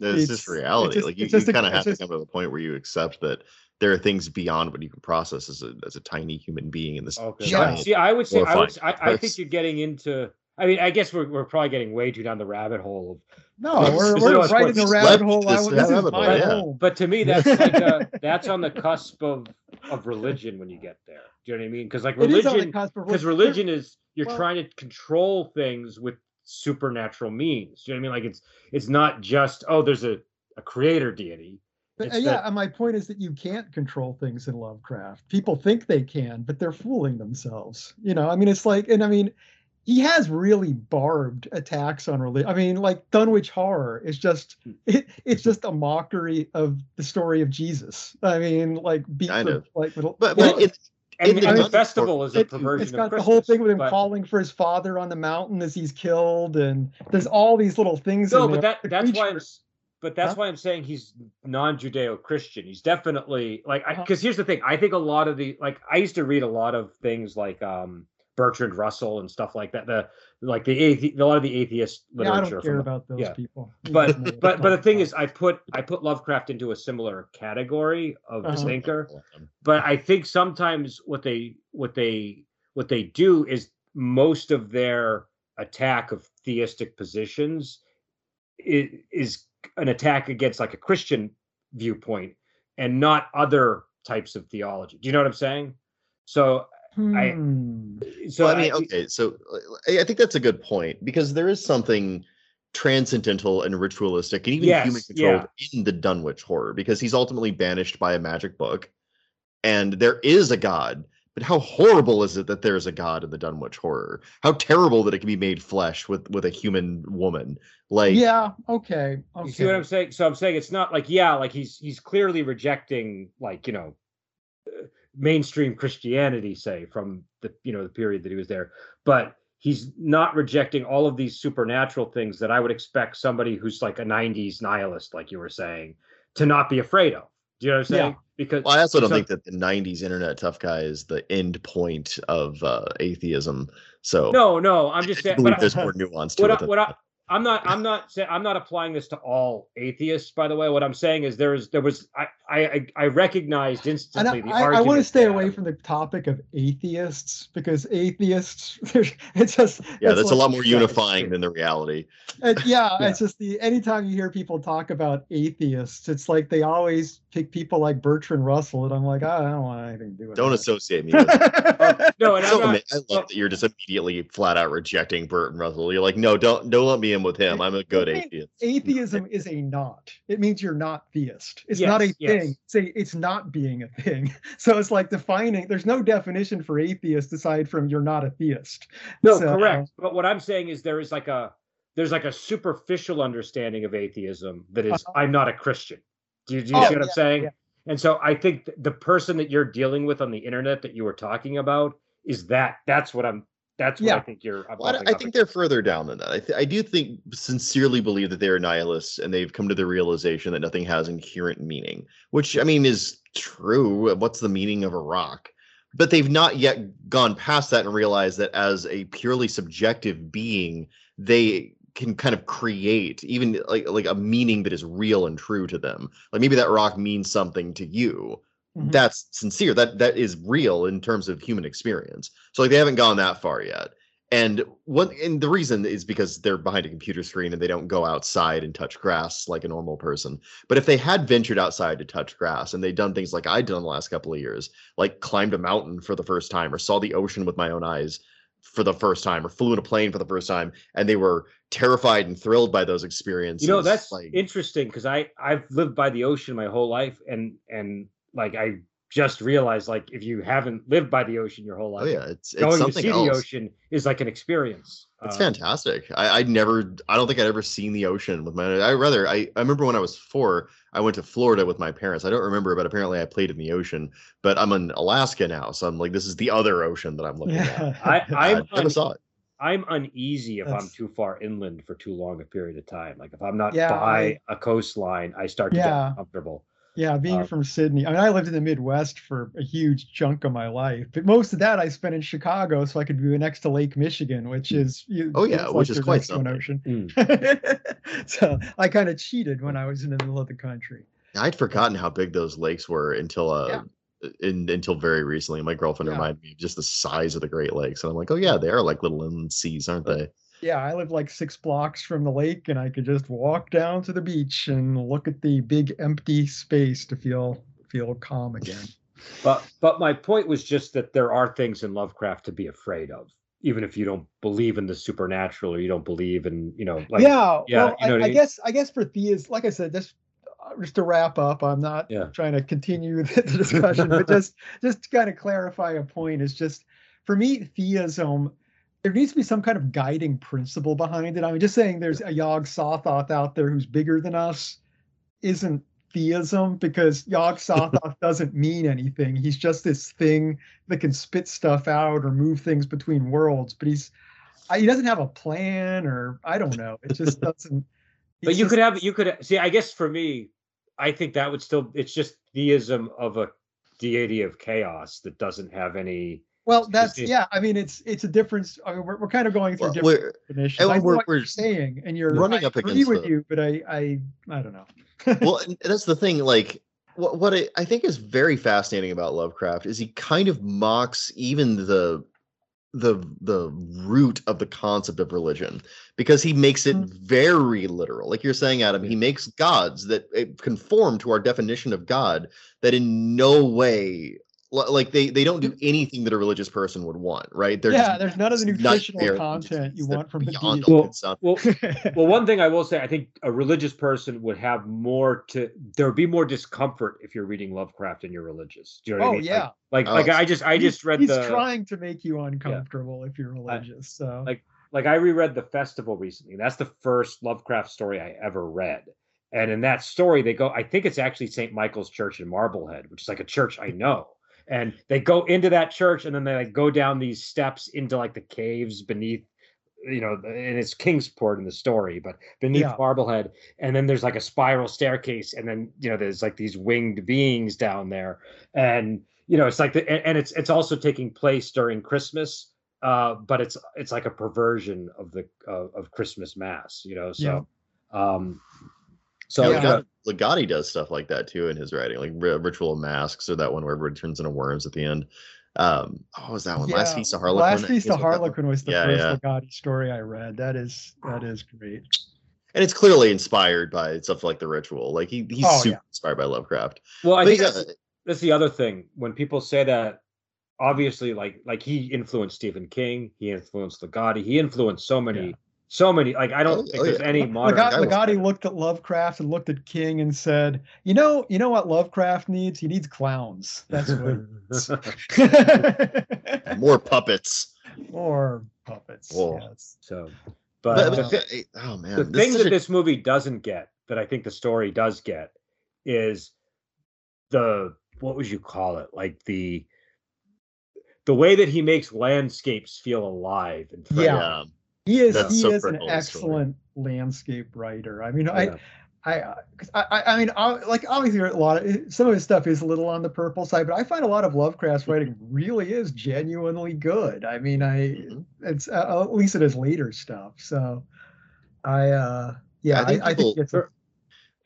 S3: It's,
S2: It's-
S3: just
S2: it's
S3: reality.
S2: just-
S3: like you, you kind of have
S2: just-
S3: to come to the point where you accept that there are things beyond what you can process as a as a tiny human being in this
S1: Okay.
S3: giant.
S1: See, I would say I would.
S3: horrifying
S1: s- I, I think you're getting into. I mean, I guess we're we're probably getting way too down the rabbit hole of
S2: no, we're, we're
S1: just-
S2: right in the rabbit
S3: let
S2: hole. I,
S3: this
S2: this is
S3: rabbit
S2: my
S3: hole, yeah.
S1: But to me, that's like a, that's on the cusp of of religion when you get there. Do you know what I mean? Because like
S2: It is on the
S1: religion, because religion is you're
S2: well-
S1: trying to control things with supernatural means. Do you know what I mean? Like it's it's not just oh, there's a a creator deity.
S2: But, uh, yeah,
S1: that-
S2: and my point is that you can't control things in Lovecraft. People think they can, but they're fooling themselves. You know, I mean, it's like, and I mean, he has really barbed attacks on religion. I mean, like Dunwich Horror is just
S1: Hmm.
S2: it, it's just a mockery of the story of Jesus. I mean, like beat
S3: Kind of.
S2: like
S3: But,
S2: well,
S3: but it,
S1: And
S3: In
S1: the,
S3: the
S1: the festival is a
S2: it-
S1: perversion
S2: it's
S1: of
S2: got the
S1: Christmas.
S2: whole thing with him
S1: but-
S2: calling for his father on the mountain as he's killed, and there's all these little things.
S1: No,
S2: in
S1: but
S2: there.
S1: that
S2: The
S1: that's why I'm
S2: creature-
S1: s- but that's
S2: Huh?
S1: why I'm saying he's non-Judeo-Christian. He's definitely like
S2: Uh-huh.
S1: because here's the thing. I think a lot of the like I used to read a lot of things like um Bertrand Russell and stuff like that. The like the athe- a lot of the atheist
S2: Yeah, I don't care
S1: from-
S2: about those
S1: yeah.
S2: people.
S1: But
S2: don't know what
S1: but but the thing is, I put I put Lovecraft into a similar category of
S2: Uh-huh.
S1: thinker. But I think sometimes what they what they what they do is most of their attack of theistic positions is, is an attack against like a Christian viewpoint and not other types of theology. Do you know what I'm saying? So I-
S2: Hmm.
S1: so
S3: well, I mean,
S1: I-
S3: okay, so I I think that's a good point because there is something transcendental and ritualistic and even human
S1: Yes,
S3: controlled in the Dunwich horror because he's ultimately banished by a magic book and there is a god. But how horrible is it that there's a god in the Dunwich horror? How terrible that it can be made flesh with with a human woman. Like
S2: yeah. Okay. Okay.
S1: You see what I'm saying? So I'm saying it's not like yeah, like he's he's clearly rejecting like you know uh, mainstream Christianity, say from the you know the period that he was there, but he's not rejecting all of these supernatural things that I would expect somebody who's like a '90s nihilist, like you were saying, to not be afraid of. Do you know what I'm
S2: Yeah.
S1: Because
S3: Well, I also don't
S1: so-
S3: think that the '90s internet tough guy is the end point of uh, atheism. So
S1: no, no, I'm just saying.
S3: believe
S1: But I-
S3: there's more nuance to
S1: what
S3: it.
S1: I, what I. I'm not I'm not saying I'm not applying this to all atheists. By the way, what I'm saying is there is there was I I I recognized
S2: And
S1: instantly
S2: I,
S1: the
S2: I, I want to stay
S1: that-
S2: away from the topic of atheists because atheists, it's just
S3: yeah,
S2: it's
S3: that's a lot more unifying than the reality.
S2: it- yeah,
S1: Yeah.
S2: it's just the anytime you hear people talk about atheists, it's like they always pick people like Bertrand Russell, and I'm like, ah, I don't want anything to do with
S3: Don't
S2: that.
S3: associate me with
S1: No, and I'm
S3: So
S1: not,
S3: I love that you're just immediately flat out rejecting Bertrand Russell. You're like, no, don't don't let me in with him. I'm a good atheist.
S2: atheism is a not. It means you're not theist. It's not a
S1: Yes, yes.
S2: thing. It's a, it's not being a thing. So it's like defining. There's no definition for atheist aside from you're not a theist.
S1: no,
S2: So-
S1: correct. But what I'm saying is there is like a there's like a superficial understanding of atheism that is
S2: Uh-huh.
S1: I'm not a Christian. Do you, do you
S2: Oh,
S1: see what I'm saying?
S2: yeah.
S1: And so I think th- the person that you're dealing with on the internet that you were talking about is that that's what I'm that's what I
S2: Yeah.
S1: think you're.
S3: Well, I, I think they're further down than that. I, th- I do think sincerely believe that they're nihilists and they've come to the realization that nothing has inherent meaning, which I mean is true. What's the meaning of a rock? But they've not yet gone past that and realized that as a purely subjective being, they can kind of create even like like a meaning that is real and true to them. Like maybe that rock means something to you,
S2: Mhm.
S3: that's sincere. That that is real in terms of human experience. So like they haven't gone that far yet. And what and the reason is because they're behind a computer screen and they don't go outside and touch grass like a normal person. But if they had ventured outside to touch grass and they'd done things like i'd done the last couple of years like climbed a mountain for the first time or saw the ocean with my own eyes for the first time or flew in a plane for the first time and they were terrified and thrilled by those experiences
S1: You know, that's
S3: like
S1: interesting because I I've lived by the ocean my whole life, and and like I just realized like if you haven't lived by the ocean your whole life,
S3: oh yeah it's, it's
S1: going to
S3: something
S1: see
S3: else
S1: the ocean is like an experience.
S3: It's
S1: Uh,
S3: fantastic. I, I'd never, I don't think I'd ever seen the ocean with my. I rather, I, I remember when I was four, I went to Florida with my parents. I don't remember, but apparently I played in the ocean. But I'm in Alaska now, so I'm like, this is the other ocean that I'm looking at.
S2: Yeah.
S1: I
S3: I
S1: I'm
S3: never
S1: un-
S3: saw it.
S1: I'm uneasy if I'm too far inland for too long a period of time. Like if I'm not
S2: Yeah,
S1: by
S2: I-
S1: a coastline, I start to
S2: Yeah.
S1: get uncomfortable.
S2: Yeah, being
S1: Uh,
S2: from Sydney. I mean, I lived in the Midwest for a huge chunk of my life, but most of that I spent in Chicago, so I could be next to Lake Michigan, which is
S3: Oh, yeah, which is quite
S2: an
S3: something.
S2: ocean.
S1: Mm.
S2: so I kind of cheated when I was in the middle of the country.
S3: I'd forgotten how big those lakes were until uh, in, until very recently. My girlfriend
S2: Yeah.
S3: reminded me of just the size of the Great Lakes, and I'm like, oh yeah, they are like little inland seas, aren't they?
S2: Yeah, I live like six blocks from the lake, and I could just walk down to the beach and look at the big empty space to feel feel calm again.
S1: But but my point was just that there are things in Lovecraft to be afraid of, even if you don't believe in the supernatural or you don't believe in you know like
S2: yeah,
S1: yeah,
S2: well,
S1: you know
S2: I,
S1: I
S2: I
S1: mean?
S2: guess I guess for theas, like I said, just just to wrap up, I'm not
S1: Yeah.
S2: trying to continue the, the discussion, but just just to kind of clarify a point is just for me, theism there needs to be some kind of guiding principle behind it. I'm just saying there's a Yog Sothoth out there who's bigger than us isn't theism because Yog Sothoth doesn't mean anything. He's just this thing that can spit stuff out or move things between worlds, but he's he doesn't have a plan or I don't know. It just doesn't.
S1: But you just, could have you could see. I guess for me, I think that would still. It's just theism of a deity of chaos that doesn't have any.
S2: Well, that's yeah. I mean, it's it's a difference. I mean, we're, we're kind of going through well, different definitions. I
S3: we're,
S2: what
S3: we're
S2: you're saying, and you're
S3: running
S2: I
S3: up
S2: agree
S3: against
S2: with
S3: the,
S2: you, but I I I don't know.
S3: well, and that's the thing. Like, what what I, I think is very fascinating about Lovecraft is he kind of mocks even the the the root of the concept of religion because he makes it mm-hmm. very literal like you're saying adam he makes gods that eh, conform to our definition of god that in no way like they they don't do hmm. anything that a religious person would want right?
S2: They're yeah there's none of the nutritional content you want from beyond the
S1: well, well, well one thing i will say i think a religious person would have more to there would be more discomfort if you're reading lovecraft and you're religious. Do you know what
S2: oh,
S1: i mean
S2: yeah.
S1: like like, oh, like i just i just read
S2: he's
S1: the
S2: trying to make you uncomfortable yeah. if you're religious so.
S1: like like i reread the festival recently that's the first lovecraft story i ever read. And in that story they go i think it's actually st michael's church in marblehead which is like a church i know and they go into that church and then they like go down these steps into like the caves beneath you know and it's kingsport in the story but beneath yeah. marblehead and then there's like a spiral staircase and then you know there's like these winged beings down there and you know it's like the and it's it's also taking place during christmas uh but it's it's like a perversion of the uh, of christmas mass you know so yeah. um
S3: so yeah. Ligotti does stuff like that too in his writing, like Ritual of Masks or that one where everybody turns into worms at the end. Um, oh, was that one? Yeah. Last Feast of Harlequin.
S2: Last Feast of Harlequin was the yeah, first yeah. Ligotti story I read. That is that is great.
S3: And it's clearly inspired by stuff like the Ritual. Like he he's oh, super yeah. inspired by Lovecraft.
S1: Well, I but think that's, that's the other thing when people say that. Obviously, like like he influenced Stephen King, he influenced Ligotti, he influenced so many so many like i don't oh, think oh, there's yeah. any modern
S2: Ligotti looked at lovecraft and looked at king and said you know you know what lovecraft needs? He needs clowns. That's what
S3: more puppets.
S2: More puppets
S3: Whoa.
S2: yes.
S1: So but, but the, oh man the thing that a... this movie doesn't get that i think the story does get is the what would you call it? Like the the way that he makes landscapes feel alive and
S2: yeah he is That's he so is an excellent story. landscape writer. I mean, yeah. I, I, I, I mean, I, like obviously a lot of some of his stuff is a little on the purple side, but I find a lot of Lovecraft's writing really is genuinely good. I mean, I mm-hmm. it's uh, at least it is later stuff. So, I, uh yeah, I think, I, people, I think it's. A,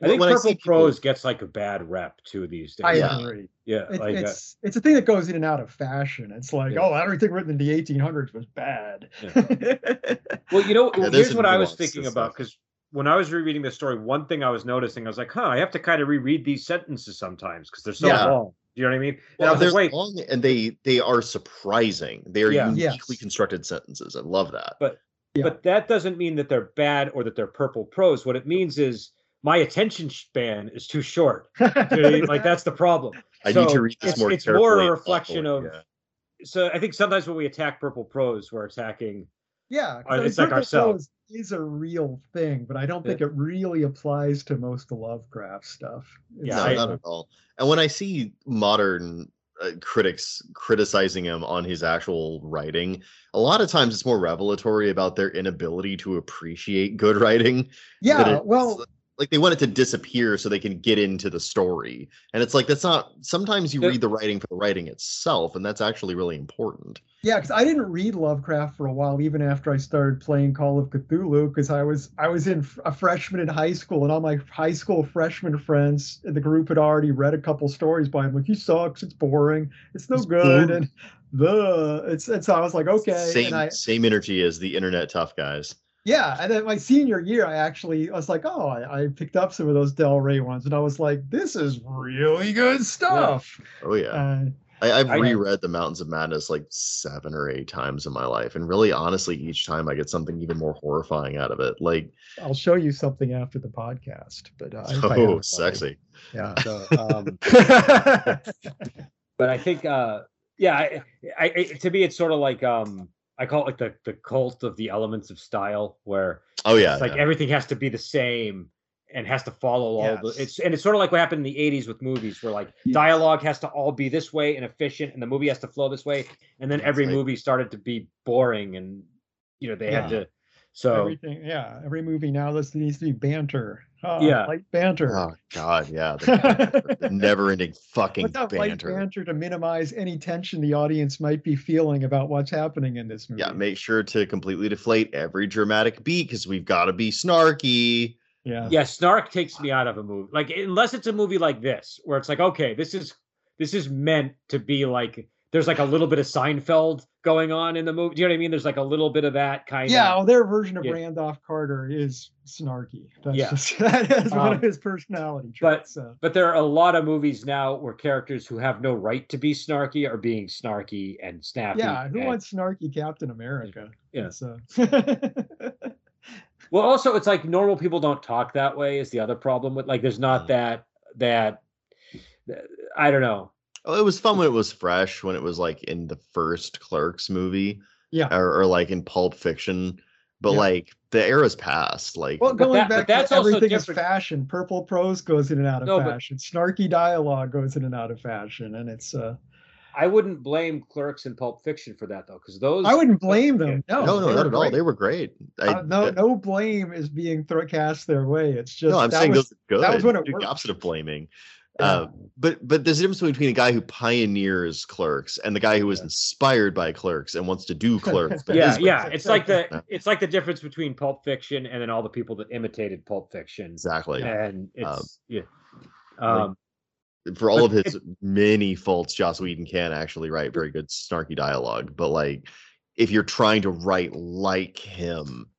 S1: I think purple prose people, gets like a bad rep too these days. I
S2: yeah. agree.
S1: Yeah,
S2: it, like, it's uh, it's a thing that goes in and out of fashion. It's like, yeah. oh, everything written in the 1800s was bad.
S1: Yeah. well, you know, yeah, here's what I was thinking about because when I was rereading the story, one thing I was noticing, I was like, huh, I have to kind of reread these sentences sometimes because they're so long. Do you know what I mean?
S3: Well, they're like, long and they they are surprising. They are uniquely yes. constructed sentences. I love that.
S1: But but that doesn't mean that they're bad or that they're purple prose. What it means is my attention span is too short. like that's the problem.
S3: I so need to read this more.
S1: It's more a reflection of. Yeah. So I think sometimes when we attack purple prose, we're attacking.
S2: Yeah, uh, it's like ourselves. Is a real thing, but I don't think yeah. it really applies to most Lovecraft stuff.
S3: It's yeah, no, not at all. And when I see modern uh, critics criticizing him on his actual writing a lot of times it's more revelatory about their inability to appreciate good writing
S2: yeah well
S3: like they want it to disappear so they can get into the story. And it's like that's not sometimes you read the writing for the writing itself and that's actually really important.
S2: Yeah because i didn't read lovecraft for a while even after i started playing call of cthulhu because i was i was in a freshman in high school and all my high school freshman friends in the group had already read a couple stories by him like he sucks it's boring it's no it's good boring. and the it's and so i was like okay
S3: same
S2: I,
S3: same energy as the internet tough guys
S2: yeah, and then my senior year, I actually I was like, oh, I, I, picked up some of those Del Rey ones, and I was like, this is really good stuff.
S3: Yeah. Oh yeah. Uh, I, have reread The Mountains of Madness like seven or eight times in my life, and really, honestly, each time I get something even more horrifying out of it. Like,
S2: I'll show you something after the podcast, but uh,
S3: oh, sexy.
S2: Yeah. So, um...
S1: but I think, uh, yeah, I, I, to me, it's sort of like um, I call it like the the cult of the elements of style, where
S3: Oh yeah,
S1: it's like
S3: yeah.
S1: everything has to be the same and has to follow all the it's and it's sort of like what happened in the 80s with movies where like
S2: Yes.
S1: dialogue has to all be this way and efficient and the movie has to flow this way and then
S3: That's
S1: every
S3: right.
S1: movie started to be boring and you know they had to so
S2: Everything, yeah. Every movie now this needs to be banter. Oh,
S1: Yeah.
S2: light banter.
S3: Oh god, yeah. The, the never-ending fucking
S2: Let's have light
S3: banter.
S2: banter to minimize any tension the audience might be feeling about what's happening in this movie.
S3: Yeah, make sure to completely deflate every dramatic beat because we've got to be snarky.
S2: yeah.
S1: yeah snark takes me out of a movie like unless it's a movie like this where it's like okay this is this is meant to be like there's like a little bit of Seinfeld going on in the movie. Do you know what I mean? There's like a little bit of that kind
S2: Yeah,
S1: of.
S2: well, their version of
S1: Yeah.
S2: Randolph Carter is snarky. That's
S1: Yeah.
S2: just that is one
S1: Um,
S2: of his personality
S1: but-
S2: traits. so.
S1: But there are a lot of movies now where characters who have no right to be snarky are being snarky and snappy.
S2: yeah, who
S1: and-
S2: wants snarky Captain America?
S1: Yeah.
S2: So
S1: Well, also it's like normal people don't talk that way. Is the other problem with like there's not
S3: Mm.
S1: that that that- I don't know.
S3: Oh, it was fun when it was fresh, when it was like in the first Clerks movie,
S2: yeah.
S3: or, or like in Pulp Fiction. But
S2: Yeah.
S3: like the era's past. Like
S2: Well, going
S1: that-
S2: back
S1: that's
S2: to
S1: also
S2: everything is fashion. Purple prose goes in and out of
S1: No, but-
S2: fashion. Snarky dialogue goes in and out of fashion, and it's. uh
S1: I wouldn't blame Clerks and Pulp Fiction for that though, because those
S2: I wouldn't blame them. No,
S3: no, no, not
S2: were
S3: at all. They were great. I,
S2: Uh, no, no blame is being thro- cast their way. It's just
S3: no, I'm
S2: that
S3: saying
S2: was,
S3: those are good.
S2: that was when it
S3: Do the opposite of blaming.
S2: Yeah.
S3: Uh, but but there's a difference between a guy who pioneers Clerks and the guy who was
S1: Yeah.
S3: inspired by Clerks and wants to do Clerks. but
S1: yeah, yeah. It's like the
S3: Yeah.
S1: it's like the difference between Pulp Fiction and then all the people that imitated Pulp Fiction.
S3: exactly.
S1: And it's
S3: Um,
S1: yeah.
S3: like-
S1: Um,
S3: For all of
S1: But
S3: his many faults, Joss Whedon can actually write very good snarky dialogue. But like, if you're trying to write like him,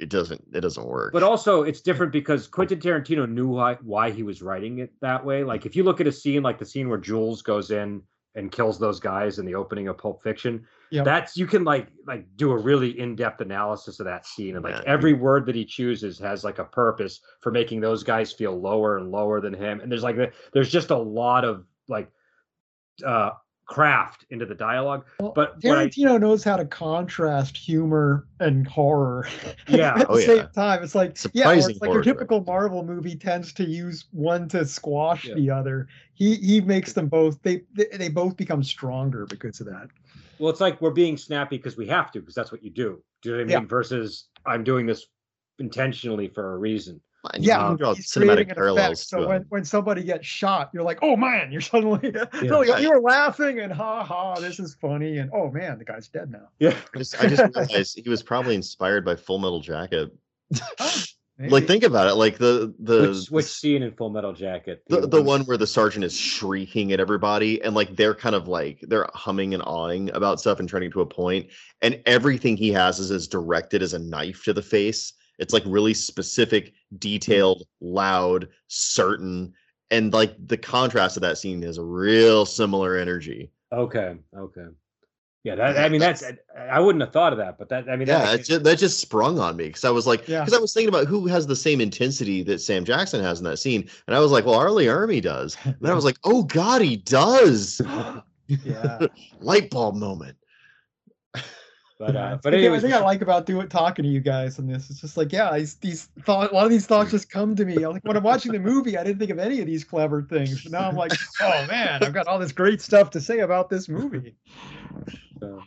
S3: it doesn't it doesn't work.
S1: but also it's different because Quentin Tarantino knew why why he was writing it that way. Like if you look at a scene like the scene where Jules goes in and kills those guys in the opening of Pulp Fiction,
S2: Yep.
S1: that's you can like like do a really in-depth analysis of that scene and like
S3: Yeah.
S1: every word that he chooses has like a purpose for making those guys feel lower and lower than him. And there's like there's just a lot of like uh craft into the dialogue.
S2: Well,
S1: But what I,
S2: Tarantino knows how to contrast humor and horror.
S1: Yeah.
S2: At oh, the
S3: Oh,
S2: same
S3: yeah.
S2: time, it's like yeah,
S3: Surprising
S2: it's like your typical
S3: director.
S2: Marvel movie tends to use one to squash
S1: Yeah.
S2: the other. He he makes them both. They they, they both become stronger because of that.
S1: well, it's like we're being snappy because we have to, because that's what you do. Do you know what I mean?
S2: Yeah.
S1: Versus I'm doing this intentionally for a reason.
S3: And
S2: Yeah,
S3: can draw
S2: he's creating
S3: cinematic
S2: an effect.
S3: parallels.
S2: So
S3: to
S2: when, when somebody gets shot, you're like, oh man, you're suddenly no, you
S3: Right.
S2: you were laughing and ha ha, this is funny, and oh man, the guy's dead now.
S1: Yeah.
S3: I just, I just realized he was probably inspired by Full Metal Jacket.
S2: Oh,
S3: like think about it. Like the the
S1: Which which scene in Full Metal Jacket?
S3: the, the one where the sergeant is shrieking at everybody and like they're kind of like they're humming and awing about stuff and turning to a point and everything he has is as directed as a knife to the face it's like really specific detailed loud certain and like the contrast of that scene is a real similar energy
S1: Okay. Okay. Yeah. That I mean that's I wouldn't have thought of that, but that I mean
S3: yeah
S1: that,
S3: just, that just sprung on me because i was like
S2: Yeah.
S3: because i was thinking about who has the same intensity that sam jackson has in that scene and i was like well R. Lee Ermey does and i was like oh god he does
S2: yeah.
S3: light bulb moment
S1: but uh, but
S2: the thing- the thing I like about doing talking to you guys on this, it's just like, yeah, these, these thought, a lot of these thoughts just come to me. I'm like, when I'm watching the movie, I didn't think of any of these clever things. But now I'm like, oh man, I've got all this great stuff to say about this movie.
S1: so-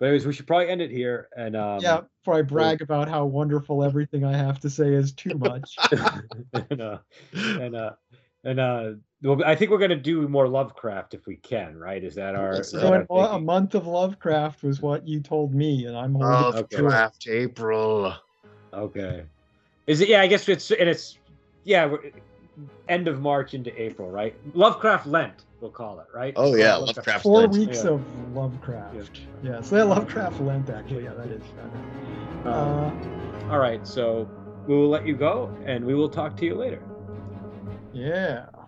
S1: but anyways, we should probably end it here. And um,
S2: yeah, before I brag about how wonderful everything I have to say is too much.
S1: and uh, and uh, and uh, well, I think we're gonna do more Lovecraft if we can. Right? Is that our? Is that
S2: So
S1: our
S2: a, a month of Lovecraft was what you told me, and I'm holding
S1: Okay.
S2: to it.
S3: April.
S1: Okay. Is it? Yeah, I guess it's and it's yeah, we're, end of March into April, right? Lovecraft Lent, we'll call it, right?
S3: Oh yeah,
S1: Lovecraft-
S3: Lovecraft.
S2: Four
S3: Lent.
S2: weeks
S1: Yeah.
S2: of Lovecraft. Yeah, so that Lovecraft Lent actually, yeah, that is better.
S1: Um,
S2: Uh,
S1: all right, so we will let you go, and we will talk to you later.
S2: Yeah.